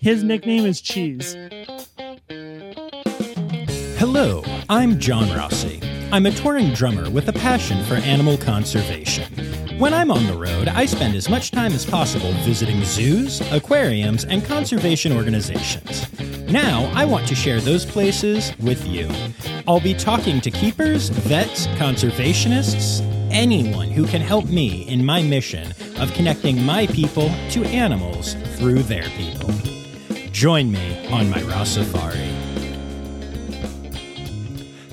His nickname is Cheese. Hello, I'm John Rossi. I'm a touring drummer with a passion for animal conservation. When I'm on the road, I spend as much time as possible visiting zoos, aquariums, and conservation organizations. Now, I want to share those places with you. I'll be talking to keepers, vets, conservationists, anyone who can help me in my mission of connecting my people to animals through their people. Join me on my Rossafari.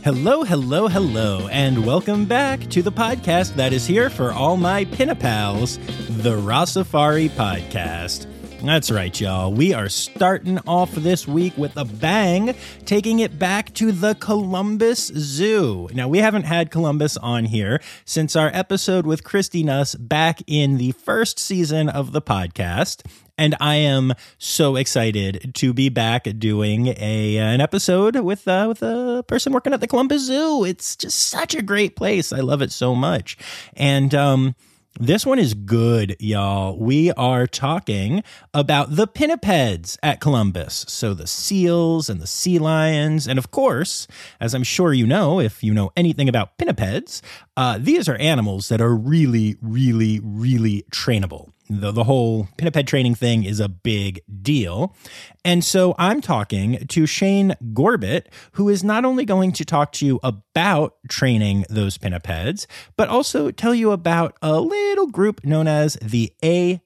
Hello, hello, hello, and welcome back to the podcast that is here for all my pinnipals, the Rossafari Podcast. That's right, y'all. We are starting off this week with a bang, taking it back to the Columbus Zoo. Now, we haven't had Columbus on here since our episode with Christy Nuss back in the first season of the podcast and I am so excited to be back doing a an episode with uh, with a person working at the Columbus Zoo. It's just such a great place. I love it so much, and um, this one is good, y'all. We are talking about the pinnipeds at Columbus. So the seals and the sea lions. And of course, as I'm sure you know, if you know anything about pinnipeds, uh, these are animals that are really, really, really trainable the, the whole pinniped training thing is a big deal. And so I'm talking to Shane Gorbett, who is not only going to talk to you about training those pinnipeds, but also tell you about a little group known as the ABMA.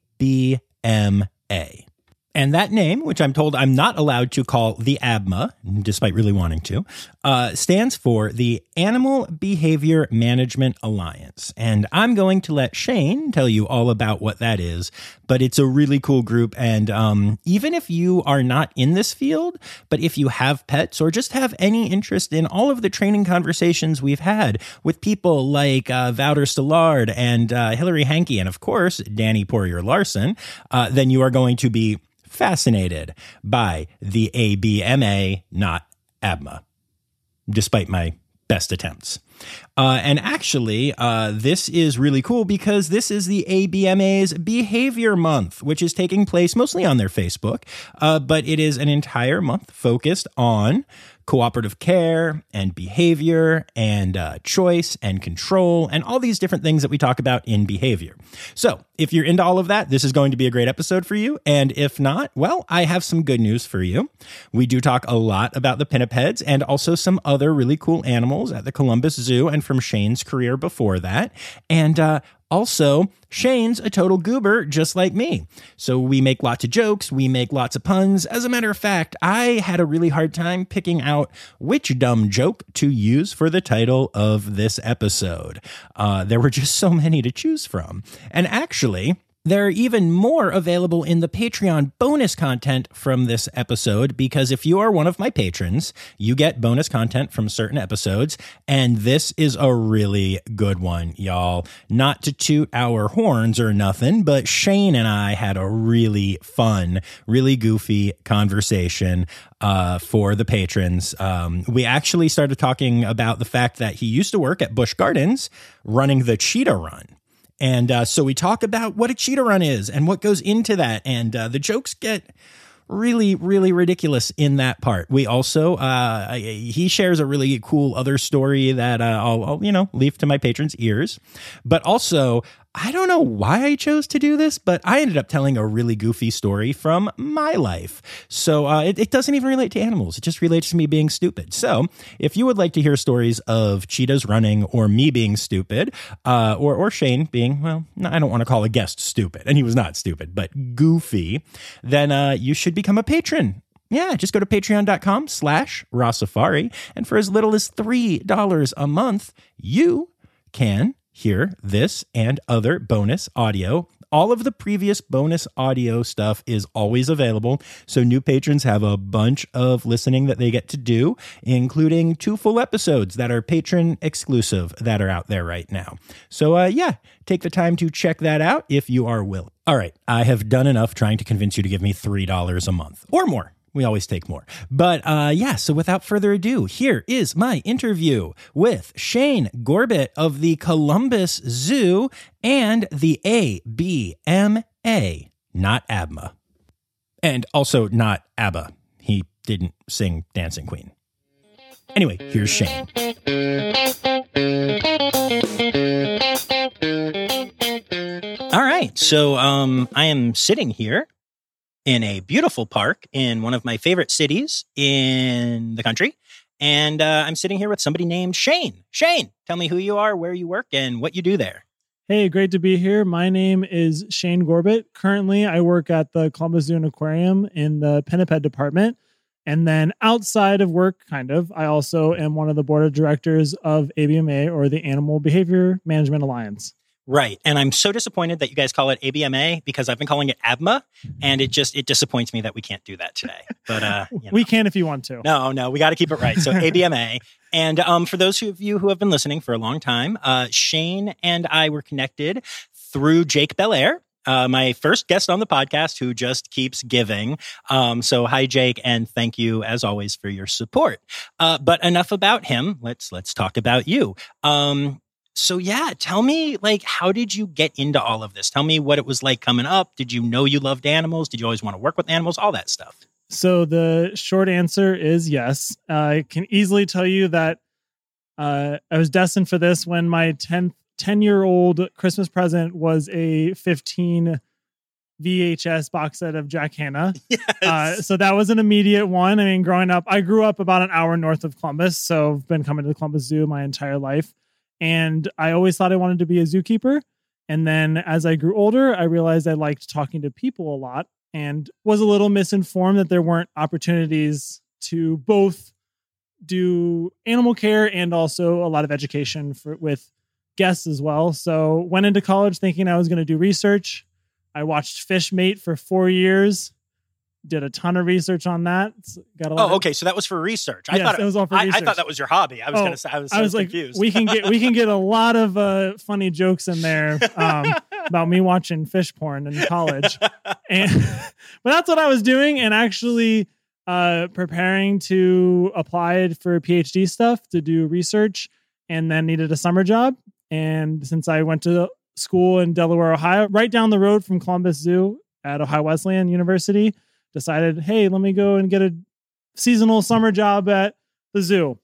And that name, which I'm told I'm not allowed to call the ABMA, despite really wanting to, uh, stands for the Animal Behavior Management Alliance. And I'm going to let Shane tell you all about what that is. But it's a really cool group. And um, even if you are not in this field, but if you have pets or just have any interest in all of the training conversations we've had with people like uh, Wouter Stillard and uh, Hilary Hankey, and of course, Danny Poirier Larson, uh, then you are going to be fascinated by the ABMA, not ABMA, despite my best attempts. Uh, and actually, uh, this is really cool because this is the ABMA's Behavior Month, which is taking place mostly on their Facebook, uh, but it is an entire month focused on cooperative care and behavior and uh, choice and control and all these different things that we talk about in behavior. So, if you're into all of that, this is going to be a great episode for you. And if not, well, I have some good news for you. We do talk a lot about the pinnipeds and also some other really cool animals at the Columbus Zoo and from Shane's career before that. And uh, also, Shane's a total goober just like me. So we make lots of jokes, we make lots of puns. As a matter of fact, I had a really hard time picking out which dumb joke to use for the title of this episode. Uh, there were just so many to choose from. And actually, there are even more available in the Patreon bonus content from this episode because if you are one of my patrons, you get bonus content from certain episodes. And this is a really good one, y'all. Not to toot our horns or nothing, but Shane and I had a really fun, really goofy conversation uh, for the patrons. Um, we actually started talking about the fact that he used to work at Busch Gardens running the Cheetah Run. And uh, so we talk about what a cheetah run is and what goes into that. And uh, the jokes get really, really ridiculous in that part. We also, uh, he shares a really cool other story that uh, I'll, I'll, you know, leave to my patrons' ears. But also, I don't know why I chose to do this, but I ended up telling a really goofy story from my life. So uh, it, it, doesn't even relate to animals. It just relates to me being stupid. So if you would like to hear stories of cheetahs running or me being stupid, uh, or, or Shane being, well, I don't want to call a guest stupid, and he was not stupid, but goofy, then uh, you should become a patron yeah, just go to patreon.com slash Rossafari. And for as little as $3 a month, you can hear this and other bonus audio. All of the previous bonus audio stuff is always available. So new patrons have a bunch of listening that they get to do, including two full episodes that are patron exclusive that are out there right now. So, uh, yeah, take the time to check that out if you are willing. All right, I have done enough trying to convince you to give me $3 a month or more. We always take more. But uh, yeah, so without further ado, here is my interview with Shane Gorbett of the Columbus Zoo and the ABMA, not ABMA. And also not ABBA. He didn't sing Dancing Queen. Anyway, here's Shane. All right. So um, I am sitting here in a beautiful park in one of my favorite cities in the country. And uh, I'm sitting here with somebody named Shane. Shane, tell me who you are, where you work, and what you do there. Hey, great to be here. My name is Shane Gorbett. Currently, I work at the Columbus Zoo and Aquarium in the Pinniped department. And then outside of work, kind of, I also am one of the board of directors of ABMA or the Animal Behavior Management Alliance. Right. And I'm so disappointed that you guys call it ABMA because I've been calling it ABMA and it just it disappoints me that we can't do that today. But uh you know. we can if you want to. No, no, we got to keep it right. So ABMA. and um for those of you who have been listening for a long time, uh Shane and I were connected through Jake Belair. Uh, my first guest on the podcast who just keeps giving. Um, so hi, Jake, and thank you as always for your support. Uh, but enough about him. Let's let's talk about you. Um, so yeah, tell me like how did you get into all of this? Tell me what it was like coming up. Did you know you loved animals? Did you always want to work with animals? All that stuff. So the short answer is yes. Uh, I can easily tell you that uh, I was destined for this when my 10th 10 year old Christmas present was a 15 VHS box set of Jack Hanna. Yes. Uh, so that was an immediate one. I mean, growing up, I grew up about an hour north of Columbus. So I've been coming to the Columbus Zoo my entire life. And I always thought I wanted to be a zookeeper. And then as I grew older, I realized I liked talking to people a lot and was a little misinformed that there weren't opportunities to both do animal care and also a lot of education for, with guests as well. So went into college thinking I was going to do research. I watched Fish Mate for four years. Did a ton of research on that. Got a lot Oh, okay. So that was for research. I Yes, thought it was all for I, I thought that was your hobby. I was Oh, gonna say I was. I was like, confused. we can get we can get a lot of uh, funny jokes in there um, about me watching fish porn in college, and but that's what I was doing, and actually uh, preparing to apply for PhD stuff to do research, and then needed a summer job, and since I went to school in Delaware, Ohio, right down the road from Columbus Zoo at Ohio Wesleyan University, decided, hey, let me go and get a seasonal summer job at the zoo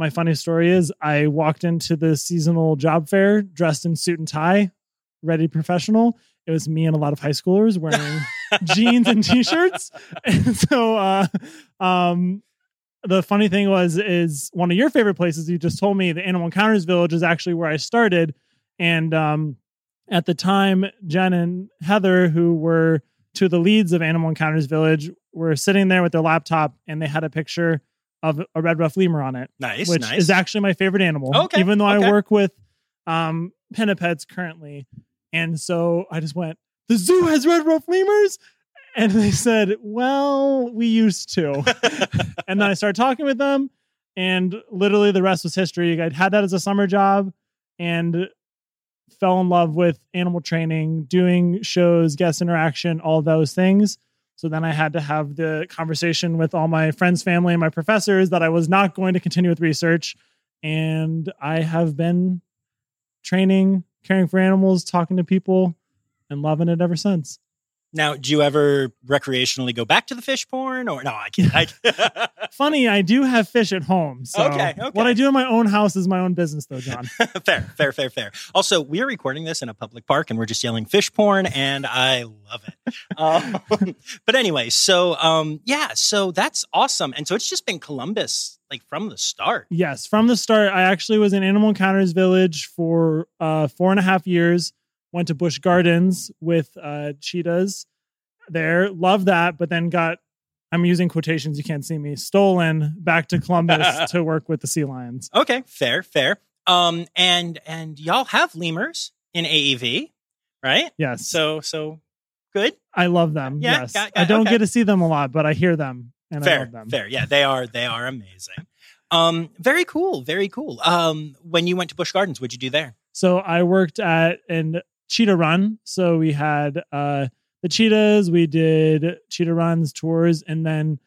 my funny story is I walked into the seasonal job fair dressed in suit and tie, ready professional. It was me and a lot of high schoolers wearing jeans and t-shirts. And so uh um the funny thing was is one of your favorite places you just told me the Animal Encounters Village is actually where I started and um at the time Jen and Heather who were of the leads of Animal Encounters Village were sitting there with their laptop and they had a picture of a red ruff lemur on it nice, which nice. is actually my favorite animal. Okay, Even though okay. I work with um pinnipeds currently. And so I just went, the zoo has red ruff lemurs? And they said, Well, we used to. and then I started talking with them, and literally the rest was history. I had that as a summer job and fell in love with animal training, doing shows, guest interaction, all those things. So then I had to have the conversation with all my friends, family, and my professors that I was not going to continue with research. And I have been training, caring for animals, talking to people, and loving it ever since. Now, do you ever recreationally go back to the fish porn or no? I can't. I can't. Funny, I do have fish at home. So Okay, okay. what I do in my own house is my own business, though, John. fair, fair, fair, fair. Also, we are recording this in a public park and we're just yelling fish porn, and I love it. Um, but anyway, so um, yeah, so that's awesome. And so it's just been Columbus like from the start. Yes, from the start, I actually was in Animal Encounters Village for uh, four and a half years. Went to Busch Gardens with uh, cheetahs there. Love that, but then got I'm using quotations. You can't see me. Stolen back to Columbus to work with the sea lions. Okay, fair, fair. Um, and and y'all have lemurs in AEV, right? Yes, So so good. I love them. Yeah, yes, got- I don't okay. get to see them a lot, but I hear them and I fair, love them. fair. Yeah, they are they are amazing. Um, very cool, very cool. Um, when you went to Busch Gardens, what'd you do there? So I worked at an cheetah run. So we had uh the cheetahs, we did cheetah runs, tours, and then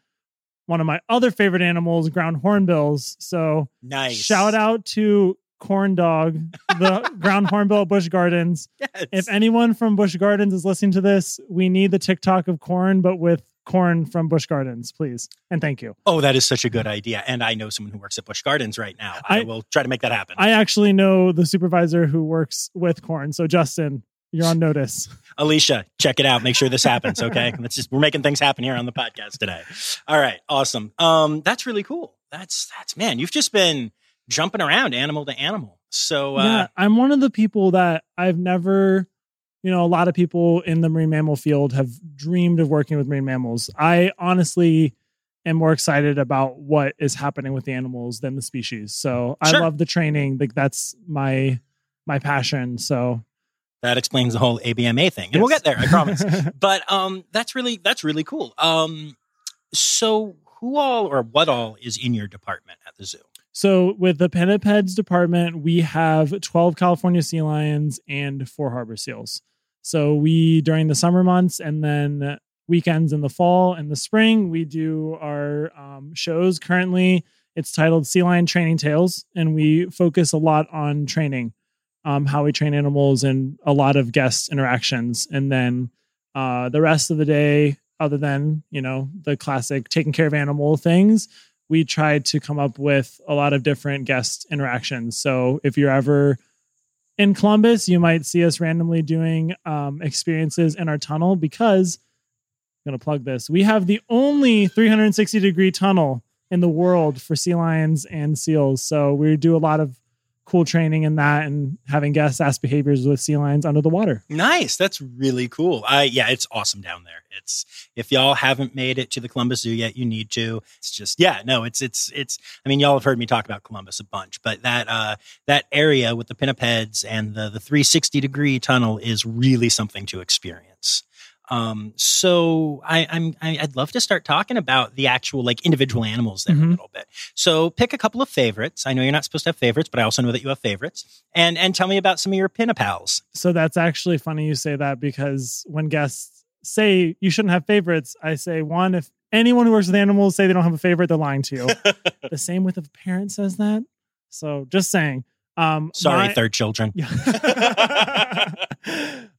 one of my other favorite animals, ground hornbills. So Nice. shout out to Corn Dog, the ground hornbill at Busch Gardens. Yes. If anyone from Busch Gardens is listening to this, we need the TikTok of corn, but with corn from Busch Gardens, please. And thank you. oh, that is such a good idea. And I know someone who works at Busch Gardens right now. I, I- will try to make that happen. I actually know the supervisor who works with corn. So, Justin, you're on notice. Alicia, check it out. Make sure this happens. Okay. Let's just, we're making things happen here on the podcast today. All right. Awesome. Um, that's really cool. That's, that's, man, you've just been jumping around animal to animal. So, uh, yeah, I'm one of the people that I've never, you know, a lot of people in the marine mammal field have dreamed of working with marine mammals. I honestly am more excited about what is happening with the animals than the species. So I love the training. Like that's my my passion. So that explains the whole ABMA thing. And we'll get there. I promise. but um that's really that's really cool um so who all or what all is in your department at the zoo So with the pinnipeds department, we have 12 California sea lions and four harbor seals. So we during the summer months and then weekends in the fall and the spring, we do our um, shows. Currently, it's titled Sea Lion Training Tales, and we focus a lot on training, um, how we train animals, and a lot of guest interactions. And then uh, the rest of the day, other than you know the classic taking care of animal things, we tried to come up with a lot of different guest interactions. So if you're ever in Columbus, you might see us randomly doing um, experiences in our tunnel because I'm going to plug this. We have the only 360 degree tunnel in the world for sea lions and seals. So we do a lot of cool training in that and having guests ask behaviors with sea lions under the water. nice. That's really cool. I yeah it's awesome down there. It's if y'all haven't made it to the columbus zoo yet you need to. It's just yeah no it's it's it's i mean y'all have heard me talk about columbus a bunch but that uh that area with the pinnipeds and the the 360 degree tunnel is really something to experience um so i i'm I, i'd love to start talking about the actual like individual animals there a Mhm. little bit so pick a couple of favorites i know you're not supposed to have favorites but i also know that you have favorites and and tell me about some of your pinnipals So that's actually funny you say that because when guests say you shouldn't have favorites, I say one, if anyone who works with animals say they don't have a favorite, they're lying to you. the same with if a parent says that. So just saying. Um sorry my- third children Yeah.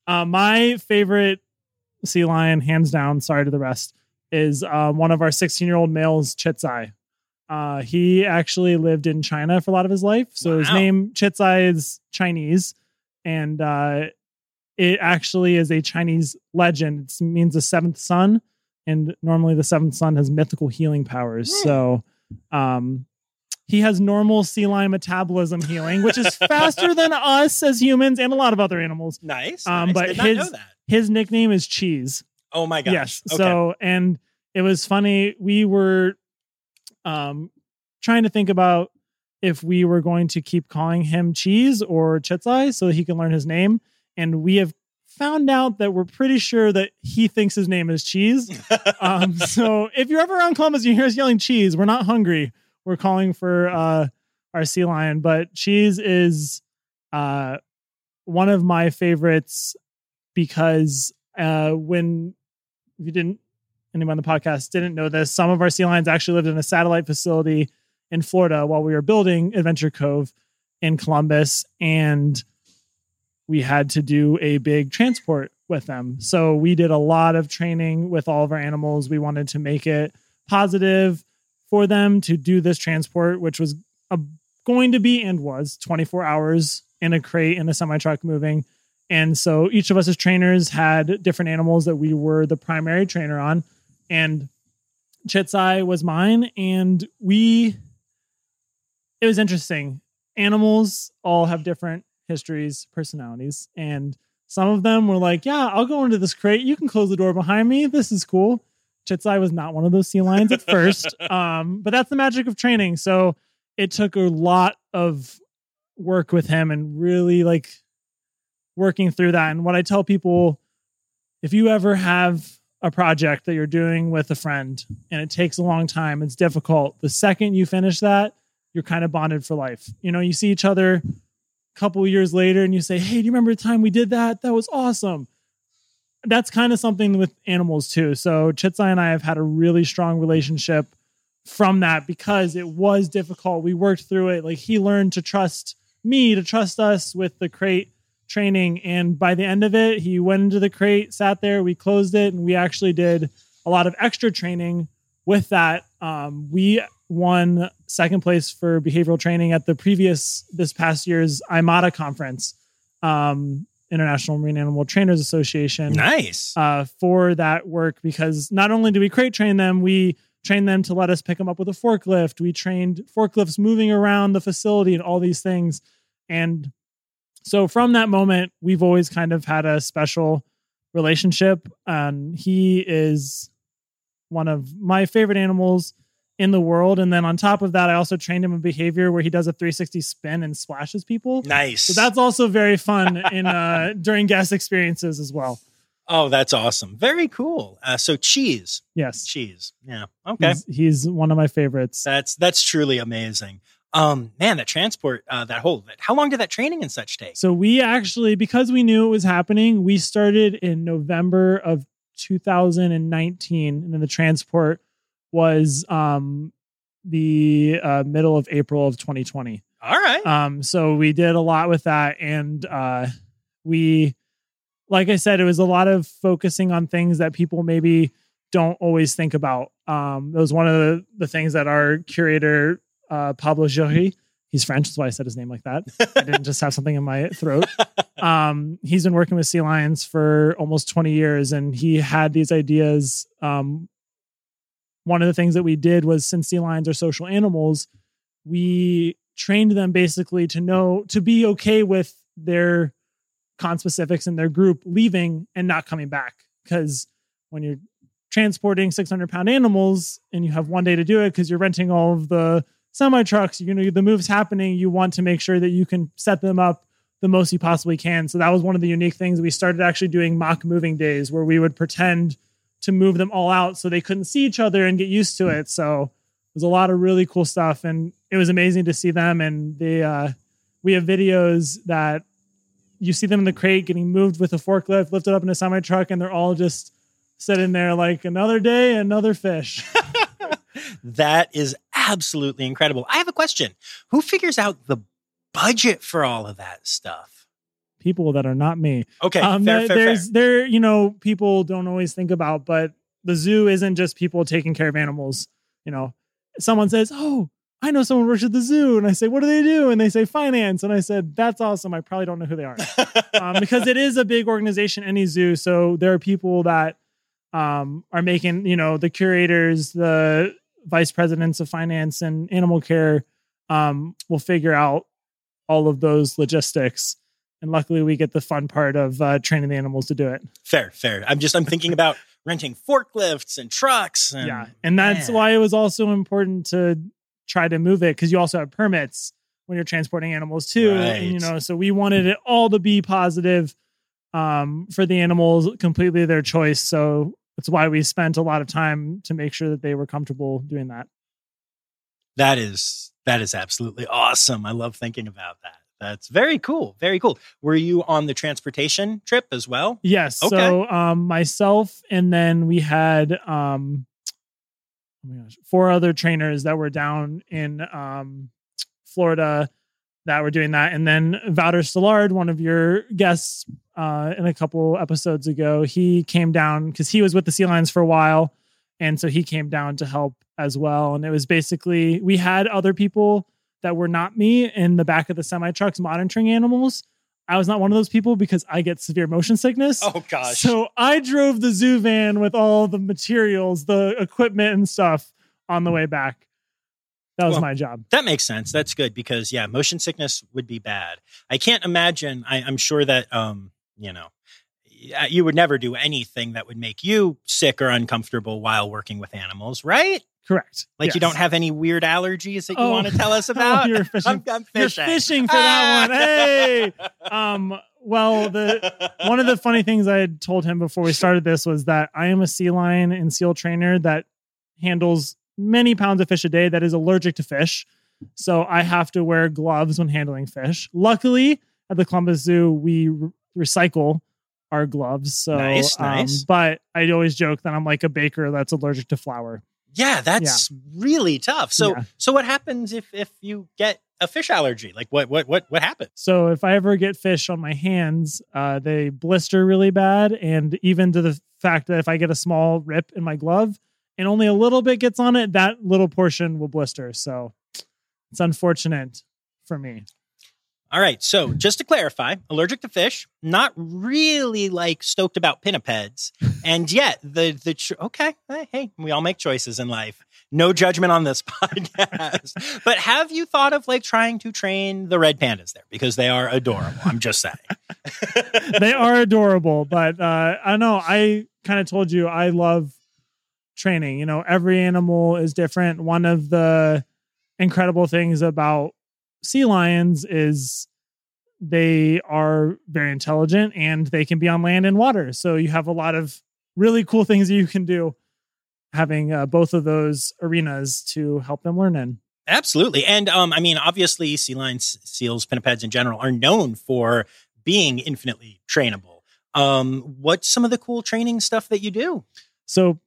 uh, my favorite sea lion, hands down, sorry to the rest, is uh, one of our 16 year old males, Chitzai. Uh, he actually lived in China for a lot of his life. So his name, Chitzai, is Chinese. And uh, it actually is a Chinese legend. It means the seventh son. And normally the seventh son has mythical healing powers. Hmm. So um, he has normal sea lion metabolism healing, which is faster than us as humans and a lot of other animals. Nice. Um, nice. but his- know that. His nickname is Cheese. Oh my gosh. Yes. Okay. So, and it was funny. We were um, trying to think about if we were going to keep calling him Cheese or Chitzai so he can learn his name. And we have found out that we're pretty sure that he thinks his name is Cheese. Um, so if you're ever around Columbus, and you hear us yelling cheese. We're not hungry. We're calling for uh, our sea lion, but cheese is uh, one of my favorites because uh, when if you didn't anyone on the podcast didn't know this, some of our sea lions actually lived in a satellite facility in Florida while we were building Adventure Cove in Columbus, and we had to do a big transport with them. So we did a lot of training with all of our animals. We wanted to make it positive for them to do this transport, which was a, going to be and was 24 hours in a crate in a semi truck moving. And so each of us as trainers had different animals that we were the primary trainer on. And Chitsai was mine. And we, it was interesting. Animals all have different histories, personalities. And some of them were like, Yeah, I'll go into this crate. You can close the door behind me. This is cool. Chitsai was not one of those sea lions at first. um, but that's the magic of training. So it took a lot of work with him and really like working through that. And what I tell people if you ever have a project that you're doing with a friend and it takes a long time, it's difficult. The second you finish that, you're kind of bonded for life. You know, you see each other a couple years later and you say, Hey, do you remember the time we did that? That was awesome. That's kind of something with animals too. So Chitsai and I have had a really strong relationship from that because it was difficult. We worked through it. Like he learned to trust me to trust us with the crate training. And by the end of it, he went into the crate, sat there, we closed it, and we actually did a lot of extra training with that. Um, we won second place for behavioral training at the previous this past year's IMATA conference, um, International Marine Animal Trainers Association Nice. uh, for that work because not only do we crate train them, we trained them to let us pick them up with a forklift. We trained forklifts moving around the facility and all these things. And so from that moment, we've always kind of had a special relationship. And he is one of my favorite animals in the world. And then on top of that, I also trained him in behavior where he does a 360 spin and splashes people. nice. So that's also very fun in uh, during guest experiences as well. oh, that's awesome. Very cool. Uh, so cheese, Yes. cheese. Yeah. Okay. He's, he's one of my favorites. That's that's truly amazing. Um, man, that transport, uh, that whole. How long did that training and such take? So we actually, because we knew it was happening, we started in November of 2019, and then the transport was um, the uh, middle of April of 2020. All right. Um, so we did a lot with that, and uh, we, like I said, it was a lot of focusing on things that people maybe don't always think about. Um, it was one of the, the things that our curator uh, Pablo Jury, he's French, that's why I said his name like that. I didn't just have something in my throat. Um, he's been working with sea lions for almost 20 years, and he had these ideas. Um, one of the things that we did was since sea lions are social animals, we trained them basically to know to be okay with their conspecifics and their group leaving and not coming back. Because when you're transporting 600 pound animals and you have one day to do it because you're renting all of the semi trucks, you know, the move's happening, you want to make sure that you can set them up the most you possibly can. So that was one of the unique things. We started actually doing mock moving days where we would pretend to move them all out so they couldn't see each other and get used to it. So there's a lot of really cool stuff and it was amazing to see them and they uh we have videos that you see them in the crate getting moved with a forklift lifted up in a semi truck and they're all just sitting there like another day another fish That is absolutely incredible. I have a question. Who figures out the budget for all of that stuff? people that are not me Okay, um fair, there- fair, there's fair. there you know people don't always think about but the zoo isn't just people taking care of animals you know someone says oh i know someone works at the zoo and i say what do they do and they say finance and i said that's awesome i probably don't know who they are um, because it is a big organization, any zoo. So there are people that um, are making, you know, the curators, the vice presidents of finance and animal care um, will figure out all of those logistics. And luckily, we get the fun part of uh, training the animals to do it. fair, fair. I'm just I'm thinking about renting forklifts and trucks. And, yeah, and that's man. why it was also important to try to move it because you also have permits when you're transporting animals too. And, you know, so we wanted it all to be positive um, for the animals, completely their choice. So that's why we spent a lot of time to make sure that they were comfortable doing that. That is that is absolutely awesome. I love thinking about that. That's very cool. Very cool. Were you on the transportation trip as well? Yes. Okay. So um, myself, and then we had um, oh my gosh, four other trainers that were down in um, Florida that were doing that, and then Wouter Stillard, one of your guests uh, in a couple episodes ago, he came down because he was with the Sea Lions for a while, and so he came down to help as well. And it was basically we had other people that were not me in the back of the semi trucks monitoring animals. I was not one of those people because I get severe motion sickness. Oh gosh. So I drove the zoo van with all the materials, the equipment and stuff on the way back. That was Well, my job. That makes sense. That's good because yeah, motion sickness would be bad. I can't imagine. I, I'm sure that um, you know, you would never do anything that would make you sick or uncomfortable while working with animals, right? Correct. Like you don't have any weird allergies that you Oh. want to tell us about. you're fishing. I'm, I'm You're fishing. fishing for that one. Hey. Um, well, the one of the funny things I had told him before we started this was that I am a sea lion and seal trainer that handles many pounds of fish a day that is allergic to fish. So I have to wear gloves when handling fish. Luckily, at the Columbus Zoo, we re- recycle our gloves. So, Nice, um, nice. but I always joke that I'm like a baker that's allergic to flour. Yeah, that's really tough. So Yeah. so what happens if if you get a fish allergy? Like what what what what happened? So if I ever get fish on my hands, uh, they blister really bad, and even to the fact that if I get a small rip in my glove and only a little bit gets on it, that little portion will blister. So it's unfortunate for me. All right. So just to clarify, allergic to fish, not really like stoked about pinnipeds. And yet the the cho- okay, hey, hey, we all make choices in life. No judgment on this podcast. but have you thought of like trying to train the red pandas there because they are adorable? I'm just saying. they are adorable, but uh, I don't know. I kind of told you I love training. You know, every animal is different. One of the incredible things about sea lions is they are very intelligent and they can be on land and water. So you have a lot of really cool things that you can do having uh, both of those arenas to help them learn in. Absolutely. And um, I mean, obviously, sea lions, seals, pinnipeds in general are known for being infinitely trainable. Um, what's some of the cool training stuff that you do? So,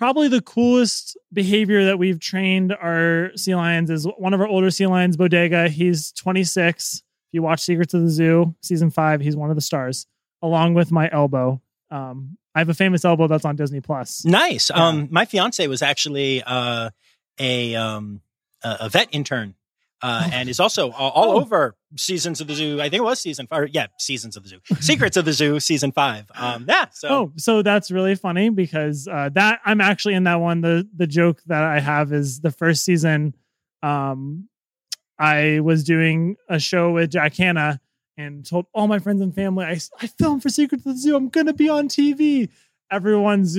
probably the coolest behavior that we've trained our sea lions is one of our older sea lions, Bodega. He's 26. If you watch Secrets of the Zoo, season five, he's one of the stars, along with my elbow. Um, I have a famous elbow that's on Disney Plus. Nice. Yeah. Um, my fiance was actually uh, a um, a a vet intern, uh, Oh. and is also all, all Oh. over seasons of the zoo. I think it was season five. or, Yeah, seasons of the zoo. Secrets of the Zoo, season five. Um, yeah. So Oh, so that's really funny because uh, that I'm actually in that one. The the joke that I have is the first season. Um, I was doing a show with Jack Hanna and told all my friends and family I I filmed for Secrets of the Zoo. I'm gonna be on TV. Everyone's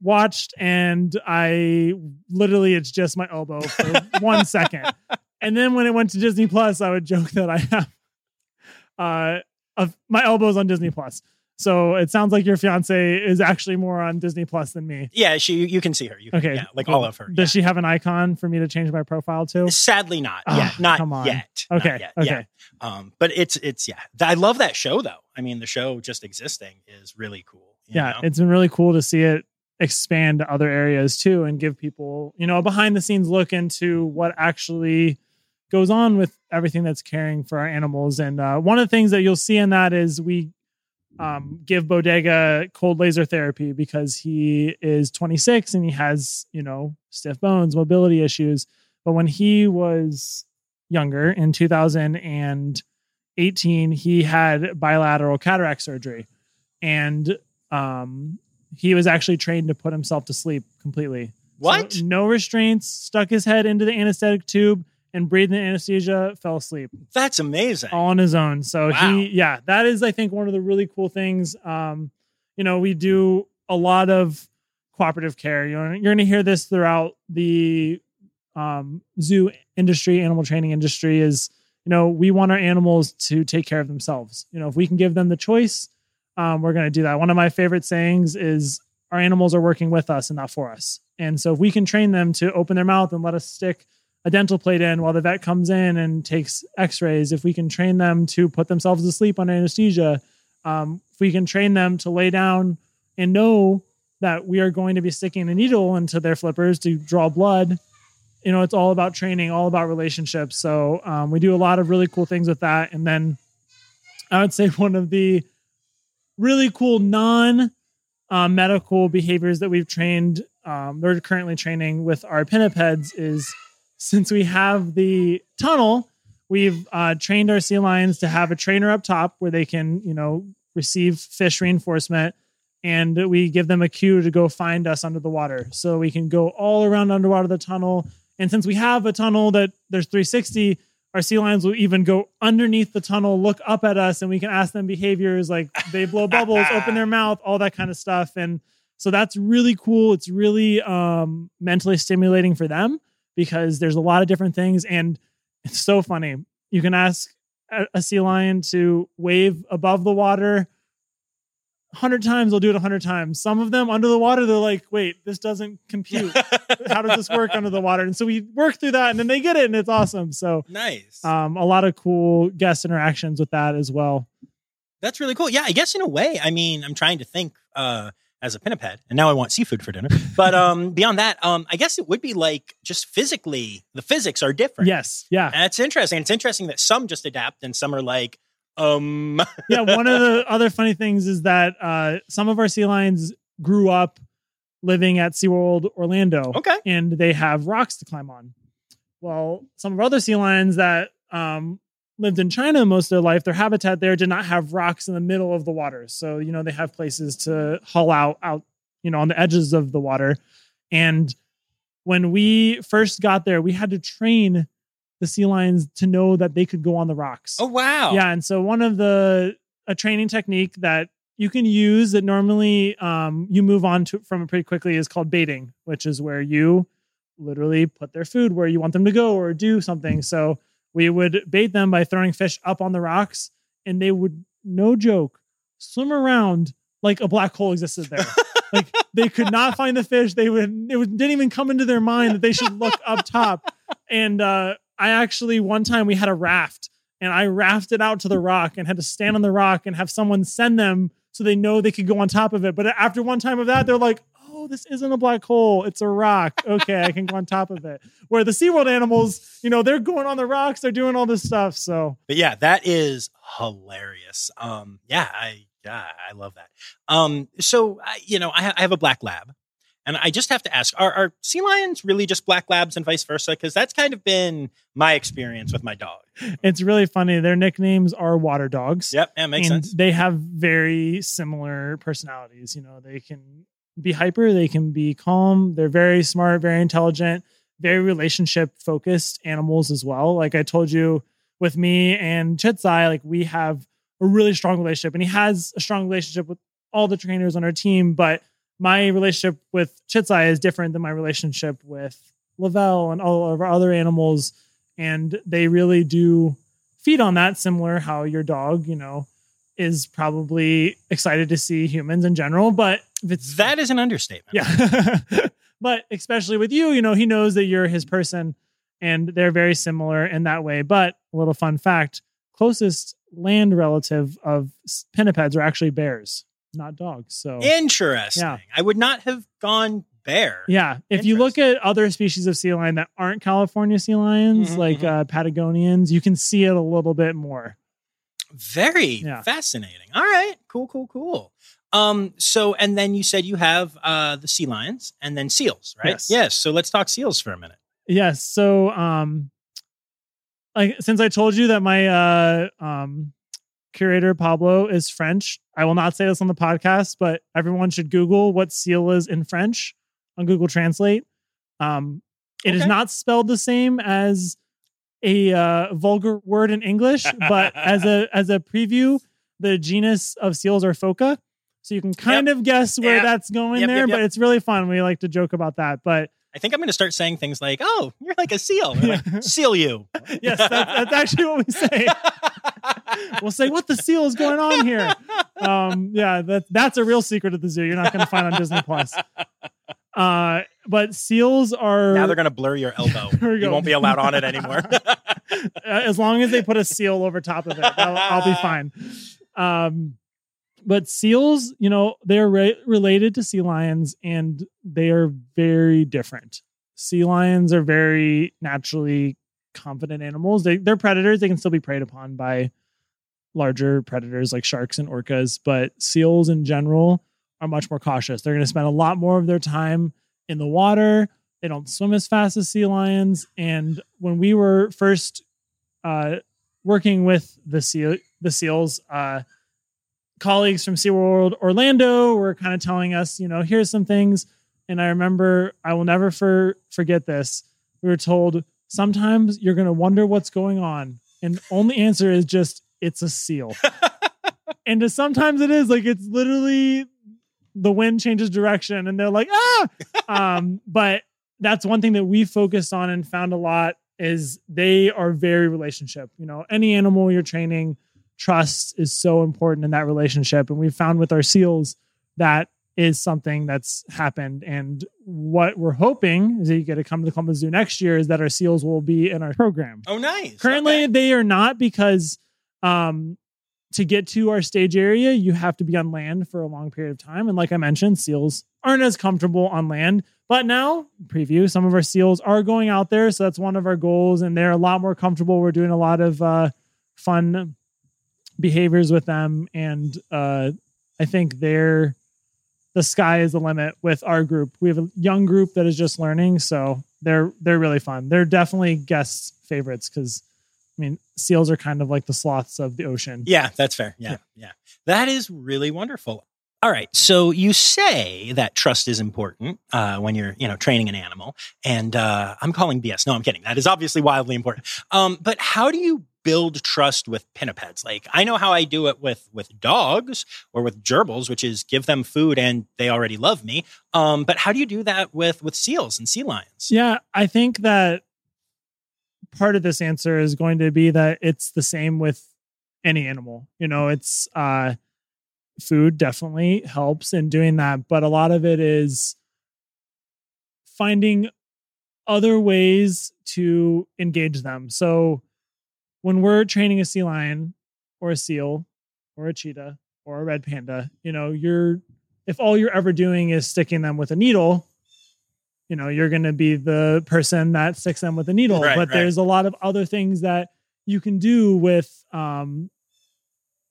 watched, and I literally it's just my elbow for one second. And then when it went to Disney Plus, I would joke that I have uh of my elbows on Disney Plus. So it sounds like your fiance is actually more on Disney Plus than me. yeah, she you can see her. You can, Okay, yeah, like all of her. Does yeah. she have an icon for me to change my profile to? Sadly, not Ah, yet. Not come on. yet. Not Okay, yet, okay. Yeah. Um, but it's it's yeah. I love that show though. I mean, the show just existing is really cool. yeah, know? it's been really cool to see it expand to other areas too and give people, you know, a behind the scenes look into what actually goes on with everything that's caring for our animals. And uh, one of the things that you'll see in that is we um, give Bodega cold laser therapy because he is 26 and he has, you know, stiff bones, mobility issues. But when he was younger in 2018, he had bilateral cataract surgery. And um, he was actually trained to put himself to sleep completely. what? So no restraints, stuck his head into the anesthetic tube and breathed in anesthesia, fell asleep That's amazing. all on his own. So Wow. he, yeah, that is, I think, one of the really cool things. Um, you know, we do a lot of cooperative care. You know, you're going to hear this throughout the um, zoo industry, animal training industry. Is you know, we want our animals to take care of themselves. You know, if we can give them the choice, um, we're going to do that. One of my favorite sayings is, "Our animals are working with us and not for us." And so, if we can train them to open their mouth and let us stick a dental plate in while the vet comes in and takes x-rays. If we can train them to put themselves to sleep under anesthesia um, if we can train them to lay down and know that we are going to be sticking a needle into their flippers to draw blood you know it's all about training all about relationships. So um, we do a lot of really cool things with that. And then i would say one of the really cool non uh, medical behaviors that we've trained um, they're currently training with our pinnipeds is since we have the tunnel we've uh, trained our sea lions to have a trainer up top where they can you know receive fish reinforcement and we give them a cue to go find us under the water. So we can go all around underwater the tunnel. And since we have a tunnel that there's 360 our sea lions will even go underneath the tunnel look up at us and we can ask them behaviors like they blow bubbles open their mouth all that kind of stuff. And so that's really cool. It's really um, mentally stimulating for them because there's a lot of different things. And it's so funny. You can ask a, sea lion to wave above the water 100 times they'll do it 100 times. Some of them under the water they're like wait this doesn't compute. How does this work under the water? And so we work through that and then they get it and it's awesome. So nice. um, a lot of cool guest interactions with that as well. That's really cool. Yeah, I guess in a way, I mean, I'm trying to think uh as a pinniped, and now I want seafood for dinner. But um, beyond that, um, I guess it would be like just physically, the physics are different. Yes. Yeah. And it's interesting. It's interesting that some just adapt and some are like, um, yeah. One of the other funny things is that uh, some of our sea lions grew up living at SeaWorld Orlando. okay. and they have rocks to climb on. Well, some of our other sea lions that um, lived in China most of their life, their habitat there did not have rocks in the middle of the water. So, you know, they have places to haul out, out, you know, on the edges of the water. And when we first got there, we had to train the sea lions to know that they could go on the rocks. Oh, wow. Yeah, and so one of the a training technique that you can use that normally um, you move on to from it pretty quickly is called baiting, which is where you literally put their food where you want them to go or do something. So we would bait them by throwing fish up on the rocks, and they would, no joke, swim around like a black hole existed there. like they could not find the fish. They would it would, didn't even come into their mind that they should look up top. And uh, I actually one time we had a raft and I rafted out to the rock and had to stand on the rock and have someone send them so they know they could go on top of it. But after one time of that, they're like, oh, this isn't a black hole. It's a rock. Okay, I can go on top of it. Where the SeaWorld animals, you know, they're going on the rocks, they're doing all this stuff. So But yeah, that is hilarious. Um, yeah, I yeah, I love that. Um, so I, you know, I, ha- I have a black lab, and I just have to ask: Are, are sea lions really just black labs and vice versa? Because that's kind of been my experience with my dog. it's really funny. Their nicknames are water dogs. Yep, that makes and sense. they have very similar personalities. You know, they can be hyper, they can be calm. They're very smart, very intelligent, very relationship focused animals as well. Like I told you with me and Chitsai, like we have a really strong relationship, and he has a strong relationship with all the trainers on our team. But my relationship with Chitsai is different than my relationship with Lavelle and all of our other animals, and they really do feed on that. Similar how your dog, you know, is probably excited to see humans in general, but if it's That is an understatement. yeah. but especially with you, you know, he knows that you're his person and they're very similar in that way. But a little fun fact closest land relative of pinnipeds are actually bears, not dogs. So, Interesting. Yeah. I would not have gone bear. yeah. If you look at other species of sea lion that aren't California sea lions, Mhm, like mhm. uh, Patagonians, you can see it a little bit more. Very Yeah. fascinating. All right. Cool, cool, cool. Um, so and then you said you have uh the sea lions and then seals, right? Yes. Yes. So let's talk seals for a minute. Yes. So, um, like since I told you that my uh um curator Pablo is French, I will not say this on the podcast, but everyone should Google what seal is in French on Google Translate. Um, it is Okay. not spelled the same as a uh, vulgar word in English, but as a as a preview, the genus of seals are Phoca. So you can kind of guess where Yep. that's going Yep, there, yep, but it's really fun. We like to joke about that, but I think I'm gonna start saying things like, Oh, you're like a seal. Like, seal you. yes, that's, that's actually what we say. we'll say what the seal is going on here. Um, yeah, that that's a real secret of the zoo. You're not going to find on Disney Plus. Uh, but seals are now they're gonna blur your elbow. You go. won't be allowed on it anymore. uh, as long as they put a seal over top of it, I'll, I'll be fine. Um, but seals, you know, they're re- related to sea lions and they are very different. Sea lions are very naturally confident animals. They, they're predators. They can still be preyed upon by larger predators like sharks and orcas, but seals in general are much more cautious. They're going to spend a lot more of their time in the water. They don't swim as fast as sea lions. And when we were first uh, working with the seal, the seals, uh, colleagues from SeaWorld Orlando were kind of telling us, you know, here's some things. And I remember, I will never for, forget this. We were told sometimes you're going to wonder what's going on. And only answer is just, it's a seal. and sometimes it is like, it's literally the wind changes direction and they're like, ah, um, but that's one thing that we focused on and found a lot is they are very relationship. You know, any animal you're training, trust is so important in that relationship. And we've found with our seals that is something that's happened. And what we're hoping is that you get to come to the Columbus Zoo next year is that our seals will be in our program. oh nice. Currently, Okay. they are not because um, to get to our stage area, you have to be on land for a long period of time. And like I mentioned, seals aren't as comfortable on land. But now, preview, some of our seals are going out there. So that's one of our goals. And they're a lot more comfortable. We're doing a lot of uh, fun behaviors with them. And uh, I think they're the sky is the limit with our group. We have a young group that is just learning. So they're they're really fun. They're definitely guest favorites because I mean, seals are kind of like the sloths of the ocean. Yeah, that's fair. Yeah, yeah. yeah. That is really wonderful. All right. So you say that trust is important uh, when you're, you know, training an animal, and uh, I'm calling BS. No, I'm kidding. That is obviously wildly important. Um, but how do you build trust with pinnipeds? Like I know how I do it with with dogs or with gerbils, which is give them food and they already love me. Um, but how do you do that with with seals and sea lions? Yeah, I think that part of this answer is going to be that it's the same with any animal. You know, it's uh food definitely helps in doing that, but a lot of it is finding other ways to engage them. So when we're training a sea lion or a seal or a cheetah or a red panda, you know, you're if all you're ever doing is sticking them with a needle, you know you're going to be the person that sticks them with a needle. Right, but right. there's a lot of other things that you can do with um,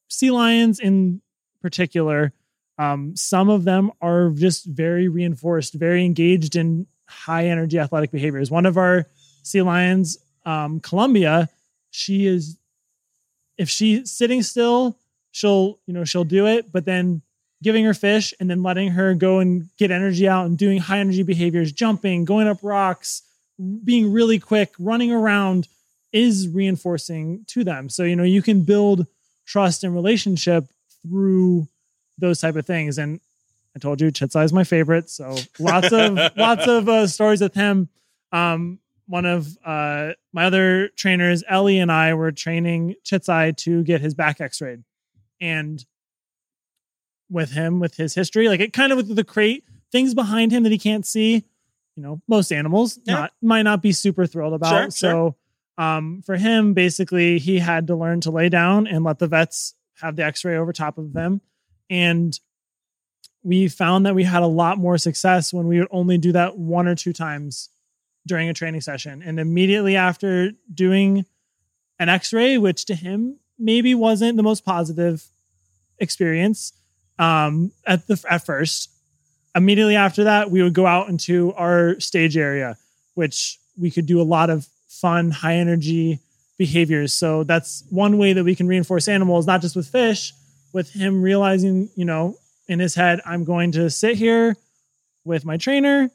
sea lions in particular. Um, some of them are just very reinforced very engaged in high energy athletic behaviors. One of our sea lions um, columbia she is if she's sitting still she'll you know she'll do it but then giving her fish and then letting her go and get energy out and doing high energy behaviors, jumping, going up rocks, being really quick, running around is reinforcing to them. So, you know, you can build trust and relationship through those type of things. And I told you Chitsai is my favorite. So lots of, lots of uh, stories with him. Um, one of uh, my other trainers, Ellie and I were training Chitsai to get his back x-rayed. And with him with his history. Like it kind of with the crate things behind him that he can't see. You know, most animals yeah. not might not be super thrilled about. Sure, so sure. um for him, basically he had to learn to lay down and let the vets have the x-ray over top of them. And we found that we had a lot more success when we would only do that one or two times during a training session. And immediately after doing an x-ray, which to him maybe wasn't the most positive experience, um, at the at first. Immediately after that, we would go out into our stage area, which we could do a lot of fun, high energy behaviors. So that's one way that we can reinforce animals, not just with fish, with him realizing, you know, in his head, I'm going to sit here with my trainer.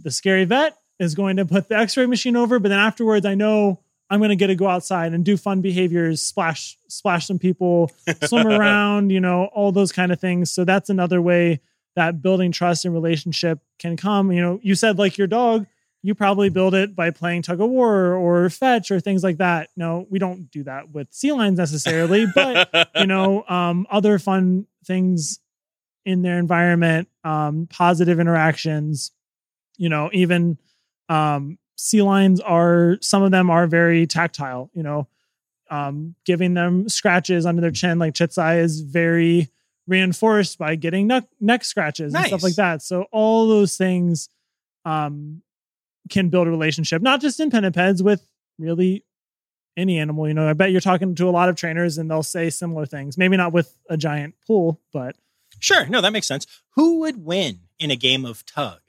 The scary vet is going to put the x ray machine over, but then afterwards, I know I'm going to get to go outside and do fun behaviors, splash, splash some people, swim around, you know, all those kind of things. So that's another way that building trust and relationship can come. You know, you said like your dog, you probably build it by playing tug of war or fetch or things like that. No, we don't do that with sea lions necessarily, but you know, um, other fun things in their environment, um, positive interactions, you know, even um, sea lions are some of them are very tactile you know? Um, giving them scratches under their chin like chitsai is very reinforced by getting neck, neck scratches nice. and stuff like that. So all those things um, can build a relationship not just in pinnipeds with really any animal you know? I bet you're talking to a lot of trainers and they'll say similar things. Maybe not with a giant pool but sure. No that makes sense. Who would win in a game of tug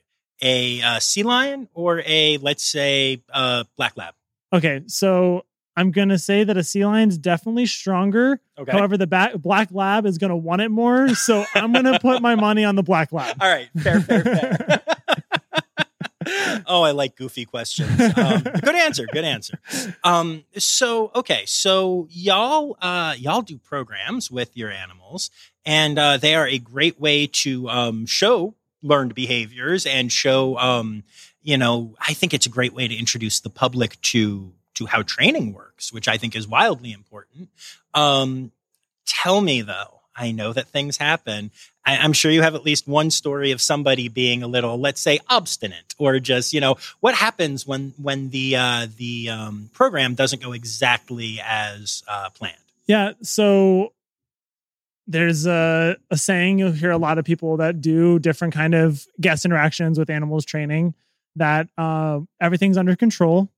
a uh, sea lion or a let's say uh, black lab? Okay, so I'm gonna say that a sea lion's definitely stronger. Okay. However, the back, black lab is gonna want it more, so I'm gonna put my money on the black lab. All right, fair, fair, fair. oh, I like goofy questions. Um, good answer. Good answer. Um, so okay, so y'all uh, y'all do programs with your animals, and uh, they are a great way to um, show learned behaviors and show um, you know i think it's a great way to introduce the public to to how training works which i think is wildly important um, tell me though i know that things happen I, i'm sure you have at least one story of somebody being a little let's say obstinate or just you know what happens when when the uh, the um, program doesn't go exactly as uh, planned Yeah. So there's a, a saying you'll hear a lot of people that do different kind of guest interactions with animals training that uh, everything's under control.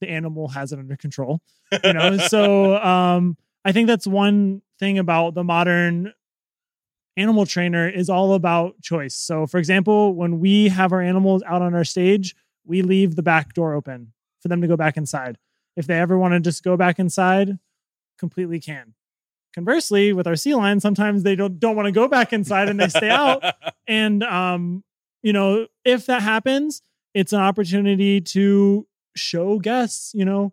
The animal has it under control. You know, so um, I think that's one thing about the modern animal trainer is all about choice. So, for example, when we have our animals out on our stage, we leave the back door open for them to go back inside. If they ever want to just go back inside, completely can. Conversely, with our sea lions, sometimes they don't don't want to go back inside and they stay out. And um, you know, if that happens, it's an opportunity to show guests, you know,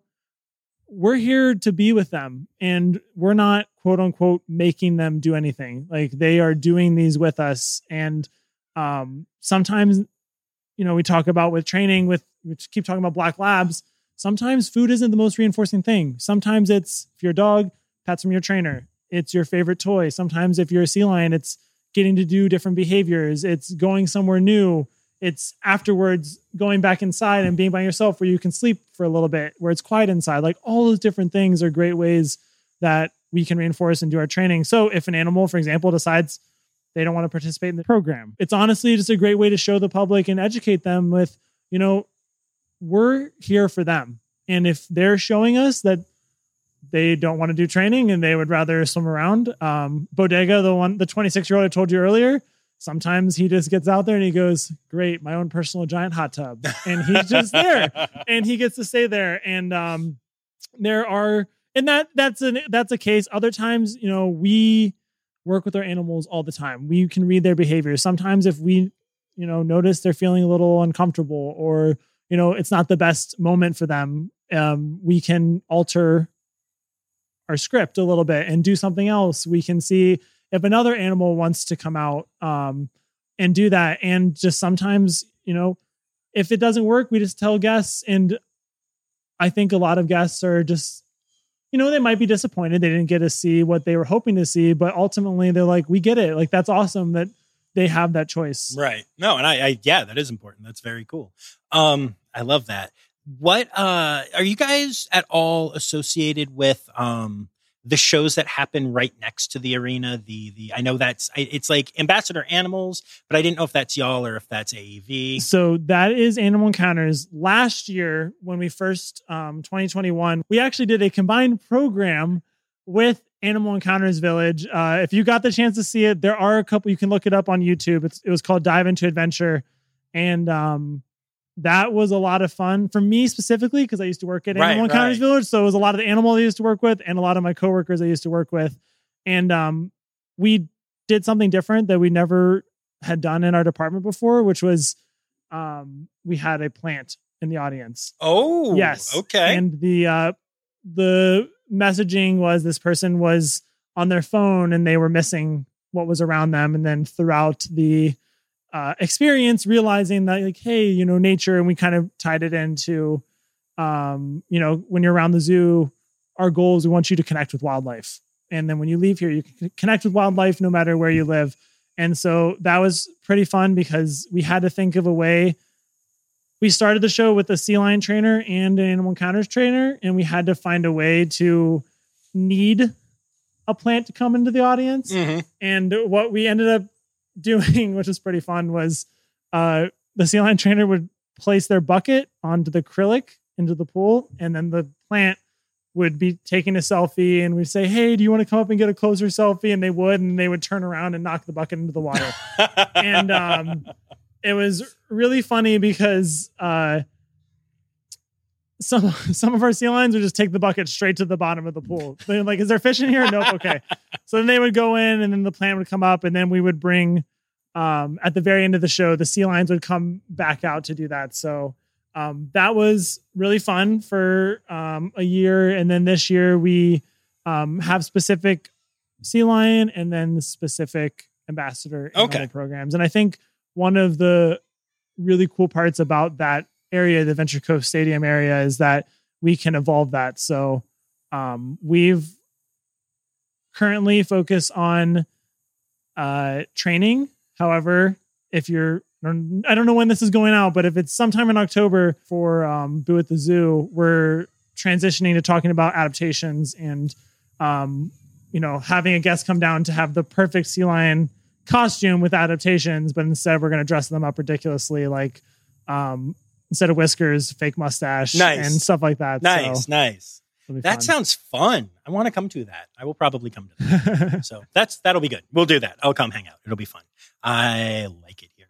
we're here to be with them and we're not quote unquote making them do anything. Like they are doing these with us. And um, sometimes, you know, we talk about with training with, we keep talking about black labs. Sometimes food isn't the most reinforcing thing. Sometimes it's if you're a dog, pets from your trainer. It's your favorite toy. Sometimes if you're a sea lion, it's getting to do different behaviors. It's going somewhere new it's afterwards going back inside and being by yourself where you can sleep for a little bit where it's quiet inside like all those different things are great ways that we can reinforce and do our training so if an animal for example decides they don't want to participate in the program it's honestly just a great way to show the public and educate them with you know we're here for them and if they're showing us that they don't want to do training and they would rather swim around um bodega the one the 26 year old i told you earlier sometimes he just gets out there and he goes, Great, my own personal giant hot tub. And he's just there and he gets to stay there. And um, there are, and that that's an that's a case. Other times, you know, we work with our animals all the time. We can read their behavior. Sometimes if we, you know, notice they're feeling a little uncomfortable or, you know, it's not the best moment for them, um, we can alter our script a little bit and do something else. We can see if another animal wants to come out um, and do that. And just sometimes you know if it doesn't work we just tell guests. And i think a lot of guests are just you know they might be disappointed. They didn't get to see what they were hoping to see but ultimately they're like we get it. Like that's awesome that they have that choice. Right. No and i, I yeah that is important. That's very cool. Um i love that what uh are you guys at all associated with um the shows that happen right next to the arena. The the I know that's it's like Ambassador Animals, but I didn't know if that's y'all or if that's AEV. So that is Animal Encounters. Last year, when we first um 2021, we actually did a combined program with Animal Encounters Village. Uh, if you got the chance to see it, there are a couple. You can look it up on YouTube. It's, it was called Dive into Adventure, and um, that was a lot of fun for me specifically because I used to work at Animal right, Encounters right. Village. So it was a lot of the animals I used to work with and a lot of my coworkers I used to work with. And um, we did something different that we never had done in our department before, which was um, we had a plant in the audience. Oh, yes, okay. And the uh, the messaging was this person was on their phone and they were missing what was around them, and then throughout the uh, experience realizing that like hey you know nature and we kind of tied it into um you know when you're around the zoo our goal is we want you to connect with wildlife. And then when you leave here you can connect with wildlife no matter where you live. And so that was pretty fun because we had to think of a way. We started the show with a sea lion trainer and an animal encounters trainer and we had to find a way to need a plant to come into the audience. Mm-hmm. and what we ended up doing, which was pretty fun, was uh, the sea lion trainer would place their bucket onto the acrylic into the pool, and then the plant would be taking a selfie, and we'd say, "Hey, do you want to come up and get a closer selfie?" And they would, and they would turn around and knock the bucket into the water, and um, it was really funny because. Uh, some some of our sea lions would just take the bucket straight to the bottom of the pool. They're like, is there fish in here? Nope. Okay. So then they would go in and then the plant would come up and then we would bring um at the very end of the show, the sea lions would come back out to do that. So um that was really fun for um a year. And then this year we um have specific sea lion and then specific ambassador okay. programs. And I think one of the really cool parts about that area, the Adventure Cove Stadium area, is that we can evolve that. So um, we've currently focused on uh, training. However, if you're I don't know when this is going out, but if it's sometime in October for um, Boo at the Zoo, we're transitioning to talking about adaptations and um, you know, having a guest come down to have the perfect sea lion costume with adaptations, but instead we're going to dress them up ridiculously, like um, instead of whiskers, fake mustache, Nice. and stuff like that. Nice, So nice. That sounds fun. I want to come to that. I will probably come to that. so that's that'll be good. We'll do that. I'll come hang out. It'll be fun. I like it here.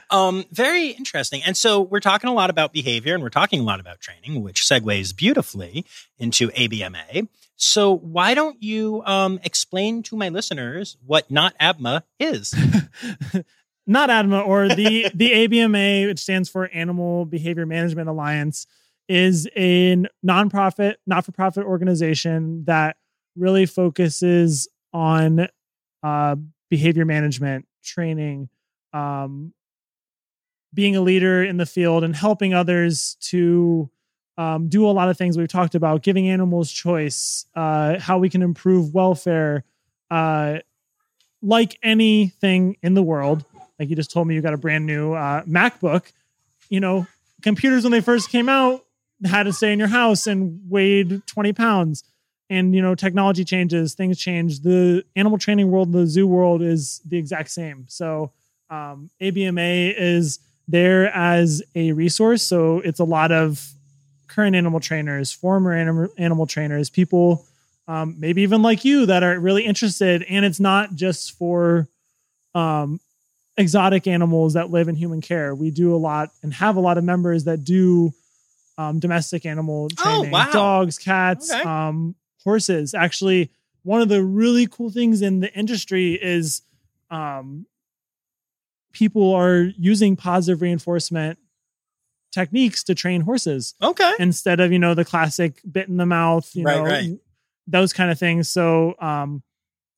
um, very interesting. And so we're talking a lot about behavior and we're talking a lot about training, which segues beautifully into ABMA. So why don't you um, explain to my listeners what not ABMA is? not ADMA or the the ABMA, which stands for Animal Behavior Management Alliance, is a nonprofit, not for profit organization that really focuses on uh, behavior management training, um, being a leader in the field, and helping others to um, do a lot of things we've talked about, giving animals choice, uh, how we can improve welfare. Uh, like anything in the world, like you just told me you got a brand new uh, MacBook, you know, computers when they first came out had to stay in your house and weighed 20 pounds. And, you know, technology changes, things change. The animal training world, the zoo world is the exact same. So, um, ABMA is there as a resource. So, it's a lot of current animal trainers, former animal, animal trainers, people um, maybe even like you that are really interested. And it's not just for um, exotic animals that live in human care. We do a lot and have a lot of members that do um, domestic animal Oh, training, wow. dogs, cats, Okay. um, horses. Actually, one of the really cool things in the industry is um, people are using positive reinforcement techniques to train horses Okay. instead of you know the classic bit in the mouth you Right, know right. those kind of things so um